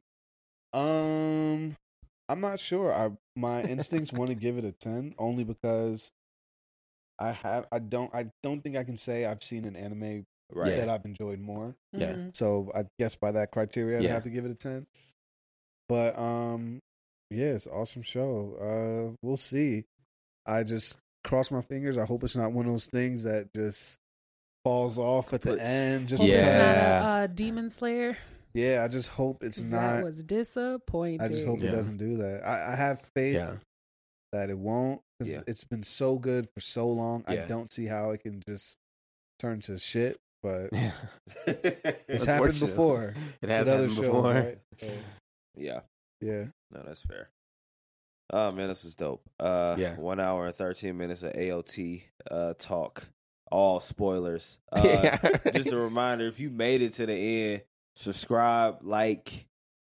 um, I'm not sure. I my instincts want to give it a ten only because I have I don't I don't think I can say I've seen an anime right. that I've enjoyed more. Yeah. Mhm. So I guess by that criteria, I'd Yeah. have to give it a ten. But um, yeah, it's an awesome show. Uh, we'll see. I just cross my fingers. I hope it's not one of those things that just falls off at the Puts- end. Just Hope because. Yeah. not uh, Demon Slayer. Yeah, I just hope it's 'cause not. that was disappointing. I just hope Yeah. it doesn't do that. I, I have faith Yeah. that it won't because Yeah. it's been so good for so long. I don't see how it can just turn to shit. But it's happened before It has happened shows, before. right? So, yeah. yeah, No, that's fair. Oh man, this was dope. Uh, Yeah. one hour and thirteen minutes of AOT uh talk. All spoilers. Uh, Yeah. just a reminder: if you made it to the end, subscribe, like,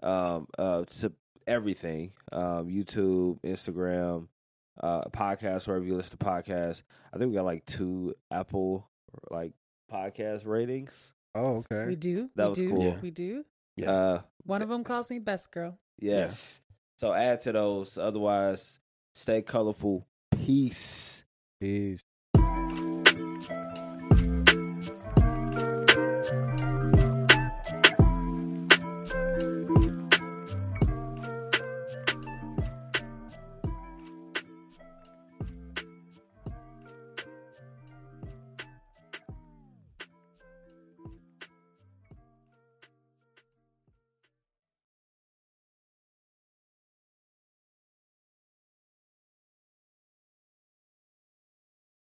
um, uh, to everything. Um, YouTube, Instagram, uh, podcast wherever you listen to podcasts. I think we got like two Apple like podcast ratings. Oh, okay. We do. That we was do. cool. Yeah. We do. Yeah. Uh, One of them calls me best girl. yes. So add to those. Otherwise, stay colorful. Peace. Peace.